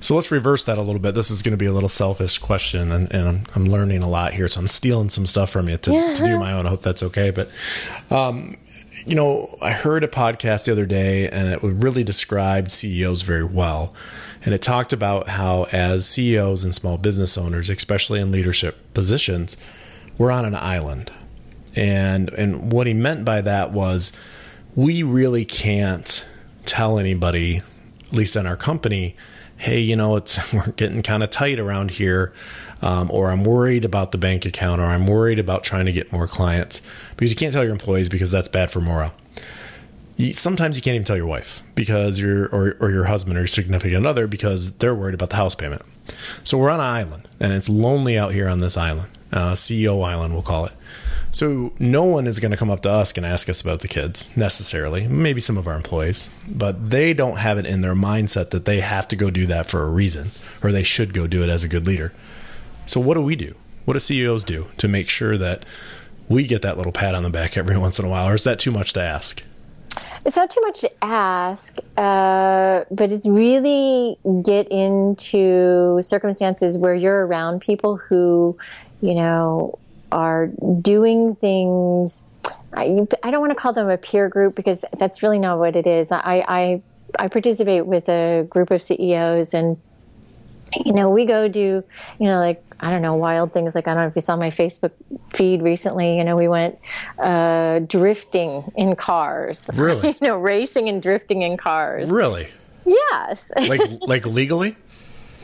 So let's reverse that a little bit. This is going to be a little selfish question, and, and I'm, I'm, learning a lot here. So I'm stealing some stuff from you to, yeah. to do my own. I hope that's okay. But, um, you know, I heard a podcast the other day, and it really described CEOs very well. And it talked about how, as CEOs and small business owners, especially in leadership positions, we're on an island. And and what he meant by that was, we really can't tell anybody, at least in our company hey, you know, it's we're getting kind of tight around here, um, or I'm worried about the bank account, or I'm worried about trying to get more clients because you can't tell your employees because that's bad for morale. Sometimes you can't even tell your wife because your or, or your husband or your significant other because they're worried about the house payment. So we're on an island and it's lonely out here on this island, uh, CEO Island, we'll call it. So no one is going to come up to us and ask us about the kids necessarily. Maybe some of our employees, but they don't have it in their mindset that they have to go do that for a reason or they should go do it as a good leader. So what do we do? What do CEOs do to make sure that we get that little pat on the back every once in a while or is that too much to ask? It's not too much to ask, uh, but it's really get into circumstances where you're around people who, you know, are doing things. I, I don't want to call them a peer group because that's really not what it is. I, I, I participate with a group of CEOs and you know, we go do, you know, like, I don't know, wild things. Like, I don't know if you saw my Facebook feed recently, you know, we went uh, drifting in cars. Really? you know, racing and drifting in cars. Really? Yes. Like like legally?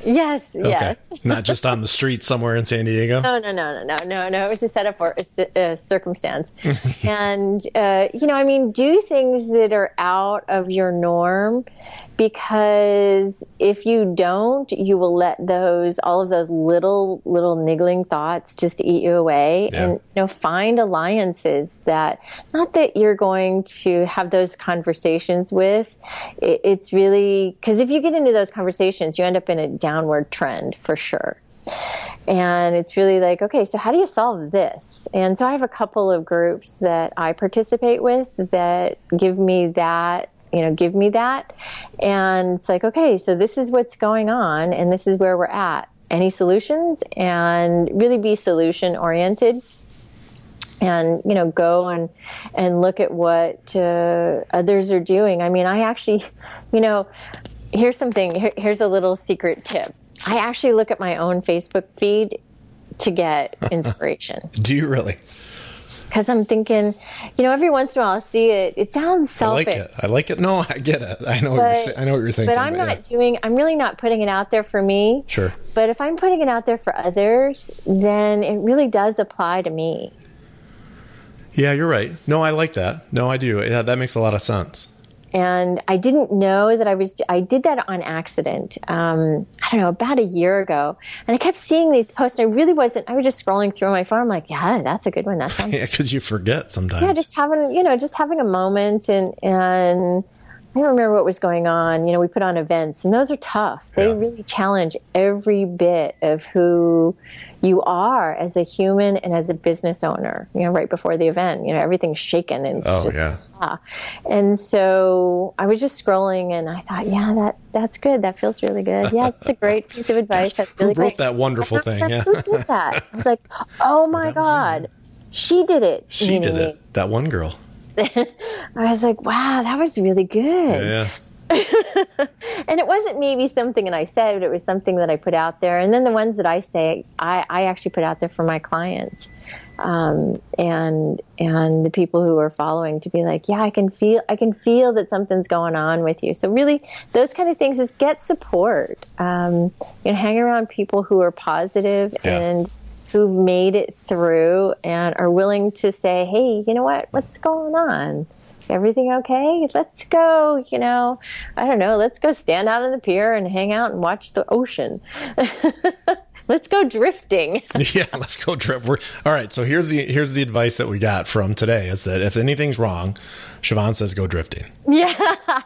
Yes, yes. Not just on the street somewhere in San Diego. No, no, no, no, no, no, no. It was a setup for a, a circumstance. and, uh, you know, I mean, do things that are out of your norm because if you don't, you will let those, all of those little, little niggling thoughts just eat you away. Yeah. And, you know, find alliances that, not that you're going to have those conversations with. It, it's really, because if you get into those conversations, you end up in a downward trend for sure. And it's really like, okay, so how do you solve this? And so I have a couple of groups that I participate with that give me that, you know, give me that. And it's like, okay, so this is what's going on and this is where we're at. Any solutions? And really be solution oriented and you know go and and look at what uh, others are doing i mean i actually you know here's something here, here's a little secret tip i actually look at my own facebook feed to get inspiration Do you really? because i'm thinking you know every once in a while i'll see it it sounds selfish I like it. I like it. No, I get it. I know what you're saying. I know what you're thinking. but i'm yeah. not doing i'm really not putting it out there for me Sure. but if i'm putting it out there for others then it really does apply to me Yeah, you're right. No, I like that. No, I do. Yeah, that makes a lot of sense. And I didn't know that I was. I did that on accident. Um, I don't know about a year ago, and I kept seeing these posts. And I really wasn't. I was just scrolling through my phone. I'm like, yeah, that's a good one. That sounds. Yeah, because you forget sometimes. yeah, just having you know, just having a moment, and and I don't remember what was going on. You know, we put on events, and those are tough. They Yeah. really challenge every bit of who you are as a human and as a business owner. You know, right before the event, you know, everything's shaken and it's oh just yeah. yeah. And so I was just scrolling and I thought, yeah, that that's good. That feels really good. Yeah, it's a great piece of advice. That's really Who wrote great. that wonderful And I was thing? like, Yeah. Who did that? I was like, oh my me. God. She did it. She did me. it. That one girl. I was like, wow, that was really good. Yeah. And it wasn't maybe something that I said, but it was something that I put out there. And then the ones that I say, I, I actually put out there for my clients. Um, and and the people who are following to be like, yeah, I can feel I can feel that something's going on with you. So really, those kind of things is get support. Um, you know, hang around people who are positive Yeah. and who've made it through and are willing to say, hey, you know what, what's going on? Everything okay? Let's go, you know, I don't know, let's go stand out on the pier and hang out and watch the ocean. let's go drifting. yeah, let's go drift. We're, all right, so here's the here's the advice that we got from today is that if anything's wrong, Sheevaun says go drifting. yeah.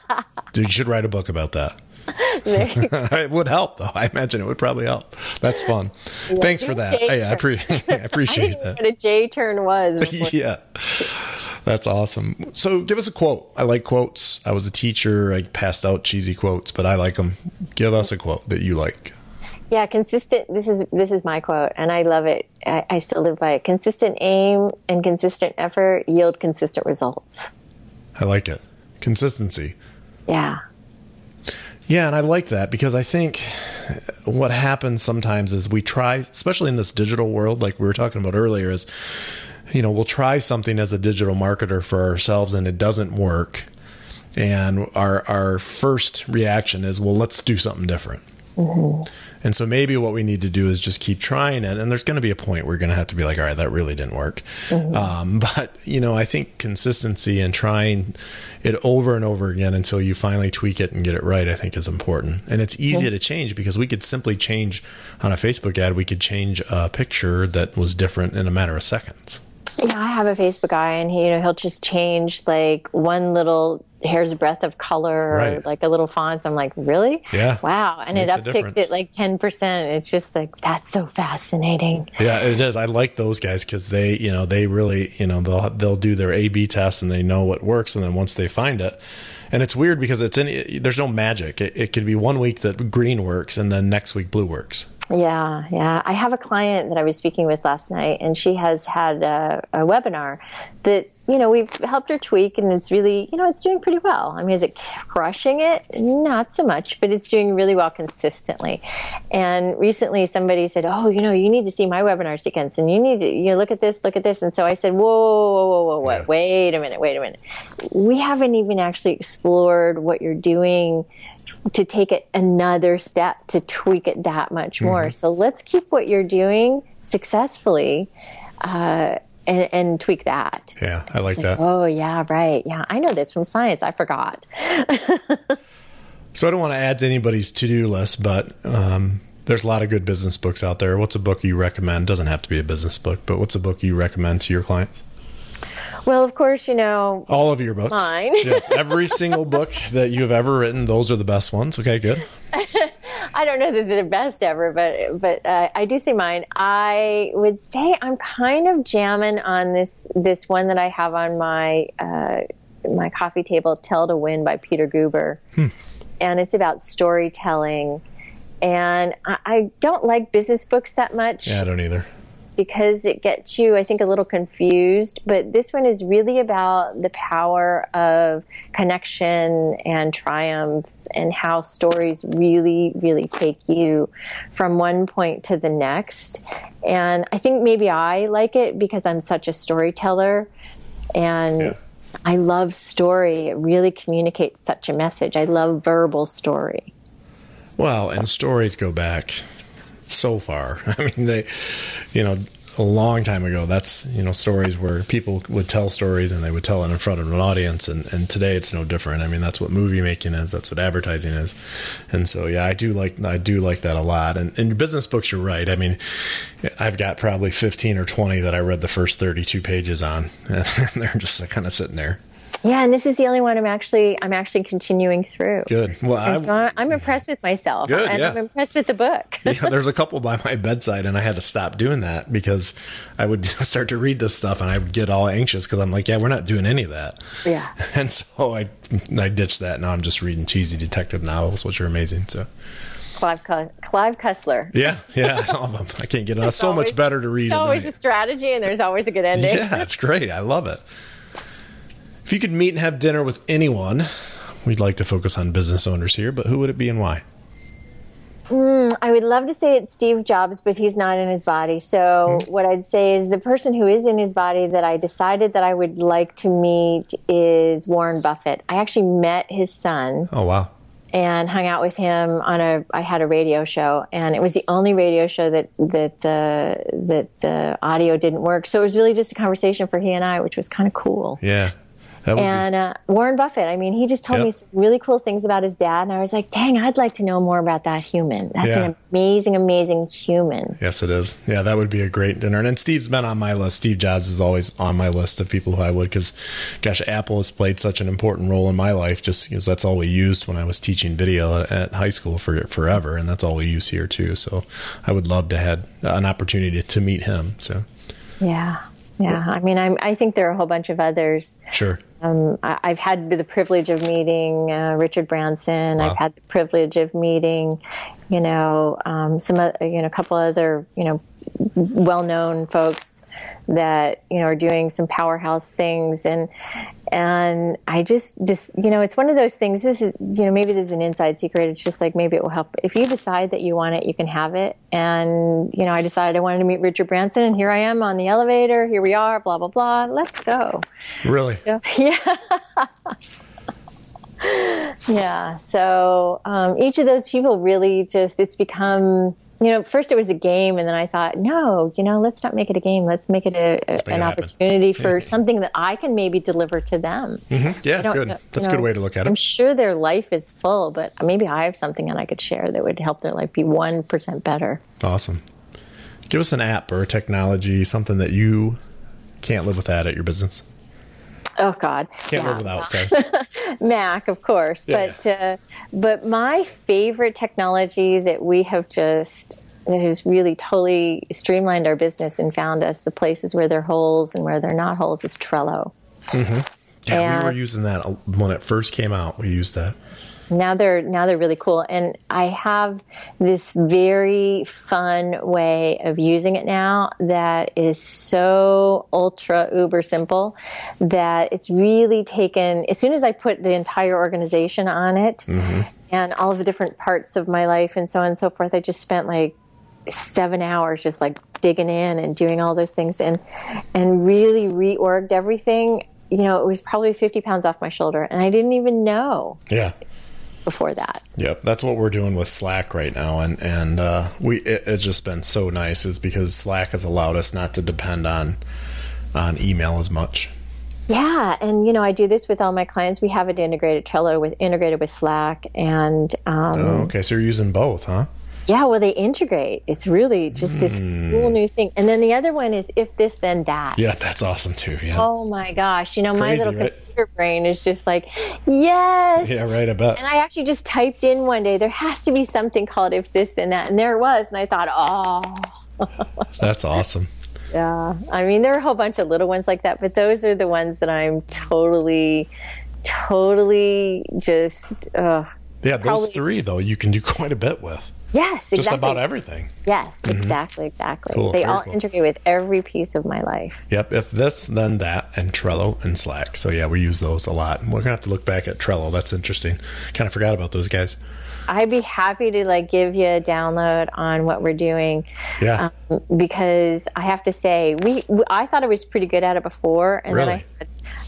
Dude, you should write a book about that. it would help, though. I imagine it would probably help. That's fun. Thanks for that. Hey, oh, I, pre- I I appreciate know that. what a J turn was. yeah. That's awesome. So give us a quote. I like quotes. I was a teacher. I passed out cheesy quotes, but I like them. Give us a quote that you like. Yeah, consistent. This is this is my quote, and I love it. I, I still live by it. Consistent aim and consistent effort yield consistent results. I like it. Consistency. Yeah. Yeah, and I like that because I think what happens sometimes is we try, especially in this digital world, like we were talking about earlier, is you know, we'll try something as a digital marketer for ourselves and it doesn't work. And our our first reaction is, well, let's do something different. And so maybe what we need to do is just keep trying it. And there's going to be a point where you're going to have to be like, all right, that really didn't work. Um, but, you know, I think consistency and trying it over and over again until you finally tweak it and get it right, I think is important. And it's easy to change because we could simply change on a Facebook ad, we could change a picture that was different in a matter of seconds. Yeah, I have a Facebook guy, and he, you know, he'll just change like one little hair's breadth of color or like a little font. I'm like, really? Yeah. Wow. And Makes it upticked it like 10%. It's just like, that's so fascinating. Yeah, it is. I like those guys because they, you know, they really, you know, they'll they'll do their A/B tests and they know what works, and then once they find it, and it's weird because it's any. There's no magic. It, it could be one week that green works, and then next week blue works. Yeah, yeah. I have a client that I was speaking with last night, and she has had a, a webinar that you know we've helped her tweak, and it's really you know it's doing pretty well. I mean, is it crushing it? Not so much, but it's doing really well consistently. And recently, somebody said, "Oh, you know, you need to see my webinar sequence, and you need to you know, look at this, look at this." And so I said, "Whoa, whoa, whoa, whoa, whoa, Yeah. wait a minute, wait a minute. We haven't even actually explored what you're doing." to take it another step to tweak it that much more. So let's keep what you're doing successfully uh, and, and tweak that. Yeah, I like that. Oh, yeah, right. Yeah, I know this from science. I forgot. So I don't want to add to anybody's to-do list, but um, there's a lot of good business books out there. What's a book you recommend? Doesn't have to be a business book, but what's a book you recommend to your clients? Well, of course, you know, All of your books. Mine. yeah, every single book that you have ever written, those are the best ones. Okay, good. I don't know that they're the best ever, but but uh, I do see mine. I would say I'm kind of jamming on this this one that I have on my uh, my coffee table, "Tell to Win" by Peter Guber, and it's about storytelling. And I, I don't like business books that much Yeah, I don't either. Because it gets you, I think, a little confused. But this one is really about the power of connection and triumph and how stories really, really take you from one point to the next. And I think maybe I like it because I'm such a storyteller and Yeah. I love story. It really communicates such a message. I love verbal story. Well, and stories go back so far. I mean, they, you know, a long time ago. That's you know stories where people would tell stories and they would tell it in front of an audience. And and today it's no different. I mean, that's what movie making is. That's what advertising is. And so yeah, I do like I do like that a lot. And in business books, you're right. I mean, I've got probably 15 or 20 that I read the first 32 pages on, and they're just kind of sitting there. Yeah, and this is the only one I'm actually I'm actually continuing through. Good. Well, I, And so I- I'm impressed with myself, Good, and yeah. I'm impressed with the book. yeah, there's a couple by my bedside, and I had to stop doing that because I would start to read this stuff, and I would get all anxious because I'm like, yeah, we're not doing any of that. Yeah. And so I I ditched that. Now I'm just reading cheesy detective novels, which are amazing. So Clive, Clive Cussler. yeah, yeah, all of them. I can't get enough. So always- much better to read. It's always a strategy, and there's always a good ending. Yeah, it's great. I love it. If you could meet and have dinner with anyone, we'd like to focus on business owners here, but who would it be and why? I would love to say it's Steve Jobs, but he's not in his body. So Hmm. what I'd say is the person who is in his body that I decided that I would like to meet is Warren Buffett. I actually met his son. Oh wow. and hung out with him on a I had a radio show and it was the only radio show that that the that the audio didn't work so it was really just a conversation for he and I which was kind of cool Yeah. And uh, Warren Buffett I mean he just told Yep. me some really cool things about his dad and I was like dang I'd like to know more about that human that's Yeah. an amazing amazing human Yes, it is. Yeah, that would be a great dinner. And Steve's been on my list. Steve Jobs is always on my list of people who I would, because, gosh, Apple has played such an important role in my life just because that's all we used when I was teaching video at, at high school for forever. And that's all we use here, too. So I would love to have an opportunity to meet him. So, yeah yeah I mean I'm, I think there are a whole bunch of others sure. Um, I, I've had the privilege of meeting uh, Richard Branson. Wow. I've had the privilege of meeting, you know, um, some, oth- you know, a couple other, you know, well-known folks that you know are doing some powerhouse things, and and I just just you know, it's one of those things. This is you know, maybe this is an inside secret. It's just like maybe it will help if you decide that you want it, you can have it. And you know, I decided I wanted to meet Richard Branson, and here I am on the elevator. Here we are. Blah blah blah. Let's go. Really? So, yeah. yeah. So um, each of those people really just, it's become, you know, first it was a game, and then I thought, no, you know, let's not make it a game. Let's make it a, a- an it opportunity for something that I can maybe deliver to them. Mm-hmm. Yeah, don't- good. you That's a good way to look at it. I'm sure their life is full, but maybe I have something that I could share that would help their life be 1% better. Awesome. Give us an app or a technology, something that you can't live without at your business. Oh God. Can't Yeah. live without, sorry. Mac, of course. Yeah. But uh, but my favorite technology that we have just that has really totally streamlined our business and found us the places where there are holes and where there are not holes is Trello. Yeah, we And- were using that when it first came out. We used that. Now they're now they're really cool. And i have this very fun way of using it now that is so ultra uber simple that it's really taken as soon as i put the entire organization on it mm-hmm. and all of the different parts of my life and so on and so forth i just spent like seven hours just like digging in and doing all those things and and really reorged everything. You know it was probably 50 pounds off my shoulder and i didn't even know. Yeah. Before that. Yep, that's what we're doing with Slack right now, and and uh, we it, it's just been so nice, is because Slack has allowed us not to depend on on email as much. Yeah, and you know, I do this with all my clients. We have it integrated Trello with integrated with Slack, and um, Oh, okay, so you're using both, huh? Yeah, well, they integrate. It's really just this cool new thing. And then the other one is if this then that. Yeah, that's awesome too. Yeah, Oh my gosh! You know, my little right? computer brain is just like, yes. yeah, right. about. And I actually just typed in one day, there has to be something called if this then that, and there it was. And I thought, oh. That's awesome. Yeah, I mean, there are a whole bunch of little ones like that, but those are the ones that I'm totally, totally just, uh, Yeah, those Probably- three though you can do quite a bit with. Yes, exactly. Just about everything. Yes, exactly, exactly. Cool, they all cool. integrate with every piece of my life. Yep. If this, then that, and Trello and Slack. So yeah, we use those a lot. We're gonna have to look back at Trello. That's interesting. Kind of forgot about those guys. I'd be happy to like give you a download on what we're doing Yeah. um, because I have to say we, I thought I was pretty good at it before, and then I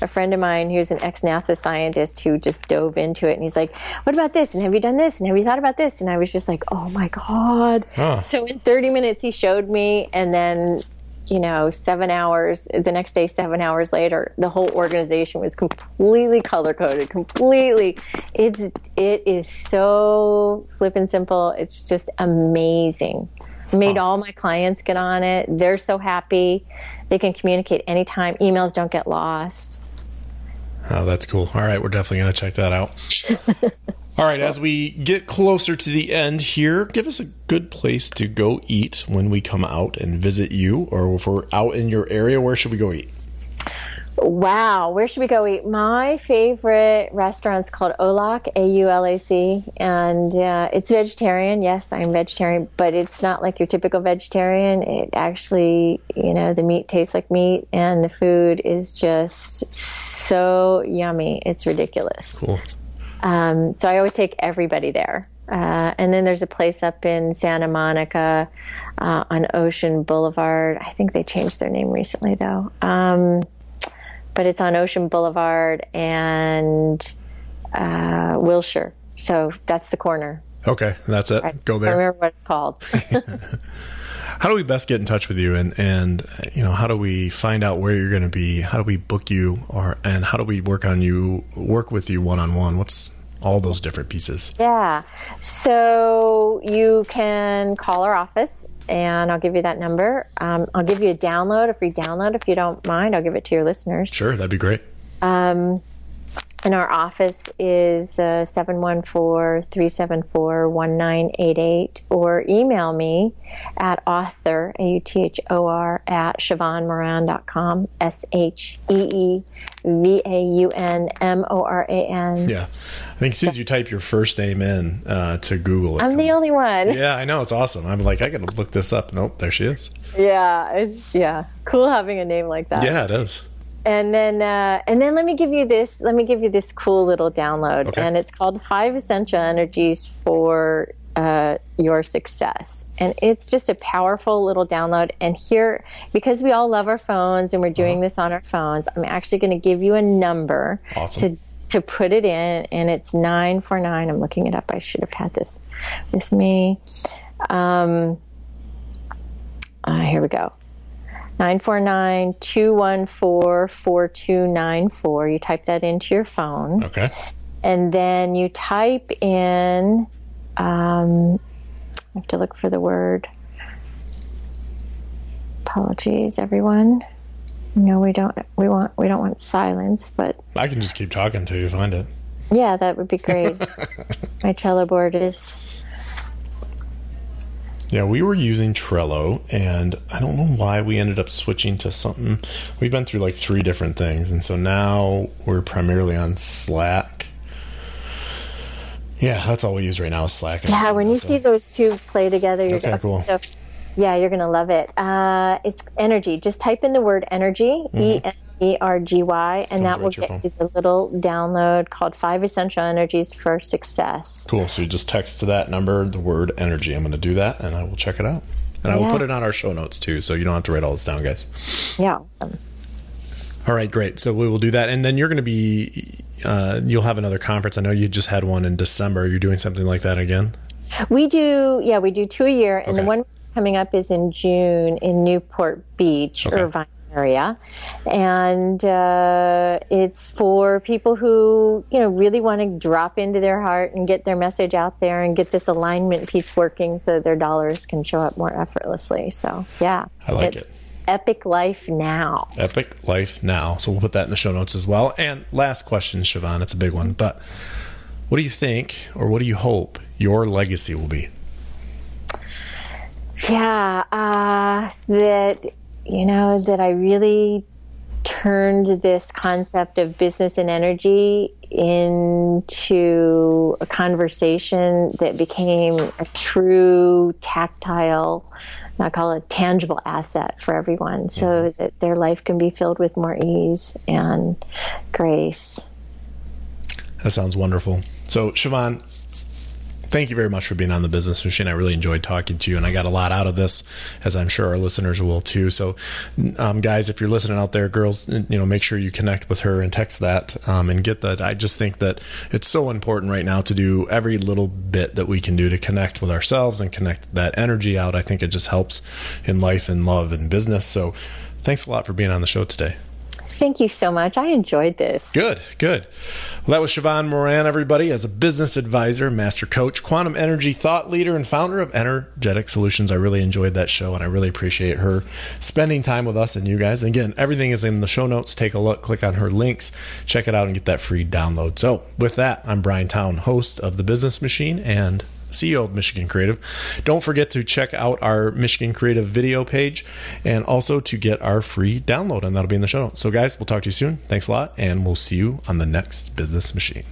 a friend of mine who's an ex NASA scientist who just dove into it, and he's like, "What about this? And have you done this? And have you thought about this?" And I was just like, "Oh my god!" Huh. So in 30 minutes, he showed me, and then. You know, seven hours, the next day, seven hours later, the whole organization was completely color coded, completely. It's, it is so flippin' simple. It's just amazing. Made all my clients get on it. They're so happy. They can communicate anytime. Emails don't get lost. Oh, that's cool. All right, we're definitely going to check that out. All right, as we get closer to the end here, give us a good place to go eat when we come out and visit you, or if we're out in your area, where should we go eat? Wow, where should we go eat? My favorite restaurant's called Au Lac, A U L A C, and uh, it's vegetarian. Yes, I'm vegetarian, but it's not like your typical vegetarian. It actually, you know, the meat tastes like meat, and the food is just so yummy. It's ridiculous. Cool. Um, so I always take everybody there. Uh, and then there's a place up in Santa Monica uh, on Ocean Boulevard. I think they changed their name recently, though. Um, but it's on Ocean Boulevard and uh, Wilshire. So that's the corner. Okay, that's it. Go there. I remember what it's called. How do we best get in touch with you, and and you know how do we find out where you're going to be? How do we book you, or and how do we work on you, work with you one on one? What's all those different pieces? Yeah. So you can call our office and I'll give you that number. Um, I'll give you a download, a free download if you don't mind. I'll give it to your listeners. Sure, that'd be great. Um, and our office is uh, 714 374 1988 or email me at author, A U T H O R, at SheevaunMoran.com, S H E E V A U N M O R A N. Yeah, I think as soon as you type your first name in uh, to Google, it I'm the only one. Yeah, I know it's awesome. I'm like, I gotta look this up. Nope, there she is. Yeah, it's yeah, cool having a name like that. Yeah, it is. And then uh, and then let me give you this. Let me give you this cool little download, Okay. and it's called Five Essential Energies for uh, Your Success. And it's just a powerful little download. And here, because we all love our phones and we're doing this on our phones, I'm actually going to give you a number Awesome. to to put it in, and it's nine four nine. I'm looking it up. I should have had this with me. Um, uh, here we go. 949-214-4294. You type that into your phone. Okay. And then you type in, um, I have to look for the word. Apologies, everyone. No, we don't. We want. We don't want silence. But I can just keep talking till you find it. Yeah, that would be great. My Trello board is. Yeah, we were using Trello, and I don't know why we ended up switching to something. We've been through like three different things, and so now we're primarily on Slack. Yeah, that's all we use right now is Slack. Yeah, when you so. see those two play together, you're Okay, cool. So, yeah, you're gonna love it. Uh, it's energy. Just type in the word energy, E N E R G Y, and that Mm-hmm. will get you the little download called Five Essential Energies for Success. Cool. So you just text to that number the word energy. I'm going to do that, and I will check it out. And I will put it on our show notes too, so you don't have to write all this down, guys. Yeah. awesome. All right, great. So we will do that, and then you're going to be. Uh, you'll have another conference. I know you just had one in December. You're doing something like that again. We do, yeah, we do two a year, and the one coming up is in June in Newport Beach, Okay. Irvine area, and uh, it's for people who you know really want to drop into their heart and get their message out there and get this alignment piece working, so their dollars can show up more effortlessly. So yeah, I like it. Epic life now. Epic Life Now. So we'll put that in the show notes as well. And last question, Sheevaun, it's a big one, but what do you think, or what do you hope your legacy will be? Yeah, uh, that you know that I really turned this concept of business and energy into a conversation that became a true tactile I call it a tangible asset for everyone so mm-hmm. that their life can be filled with more ease and grace. That sounds wonderful. So, Sheevaun, thank you very much for being on the business machine. I really enjoyed talking to you, and I got a lot out of this, as I'm sure our listeners will too. So, um, guys, if you're listening out there, girls, you know, make sure you connect with her and text that um, and get that. I just think that it's so important right now to do every little bit that we can do to connect with ourselves and connect that energy out. I think it just helps in life and love and business. So, thanks a lot for being on the show today. Thank you so much. I enjoyed this. Good, good. Well, that was Sheevaun Moran, everybody, as a business advisor, master coach, quantum energy thought leader, and founder of Energetic Solutions. I really enjoyed that show, and I really appreciate her spending time with us and you guys. Again, everything is in the show notes. Take a look, click on her links, check it out, and get that free download. So, with that, I'm Brian Town, host of The Business Machine and CEO of Michigan Creative. Don't forget to check out our Michigan Creative video page and also to get our free download, and that'll be in the show notes. So, guys, we'll talk to you soon. Thanks a lot, and we'll see you on the next Business Machine.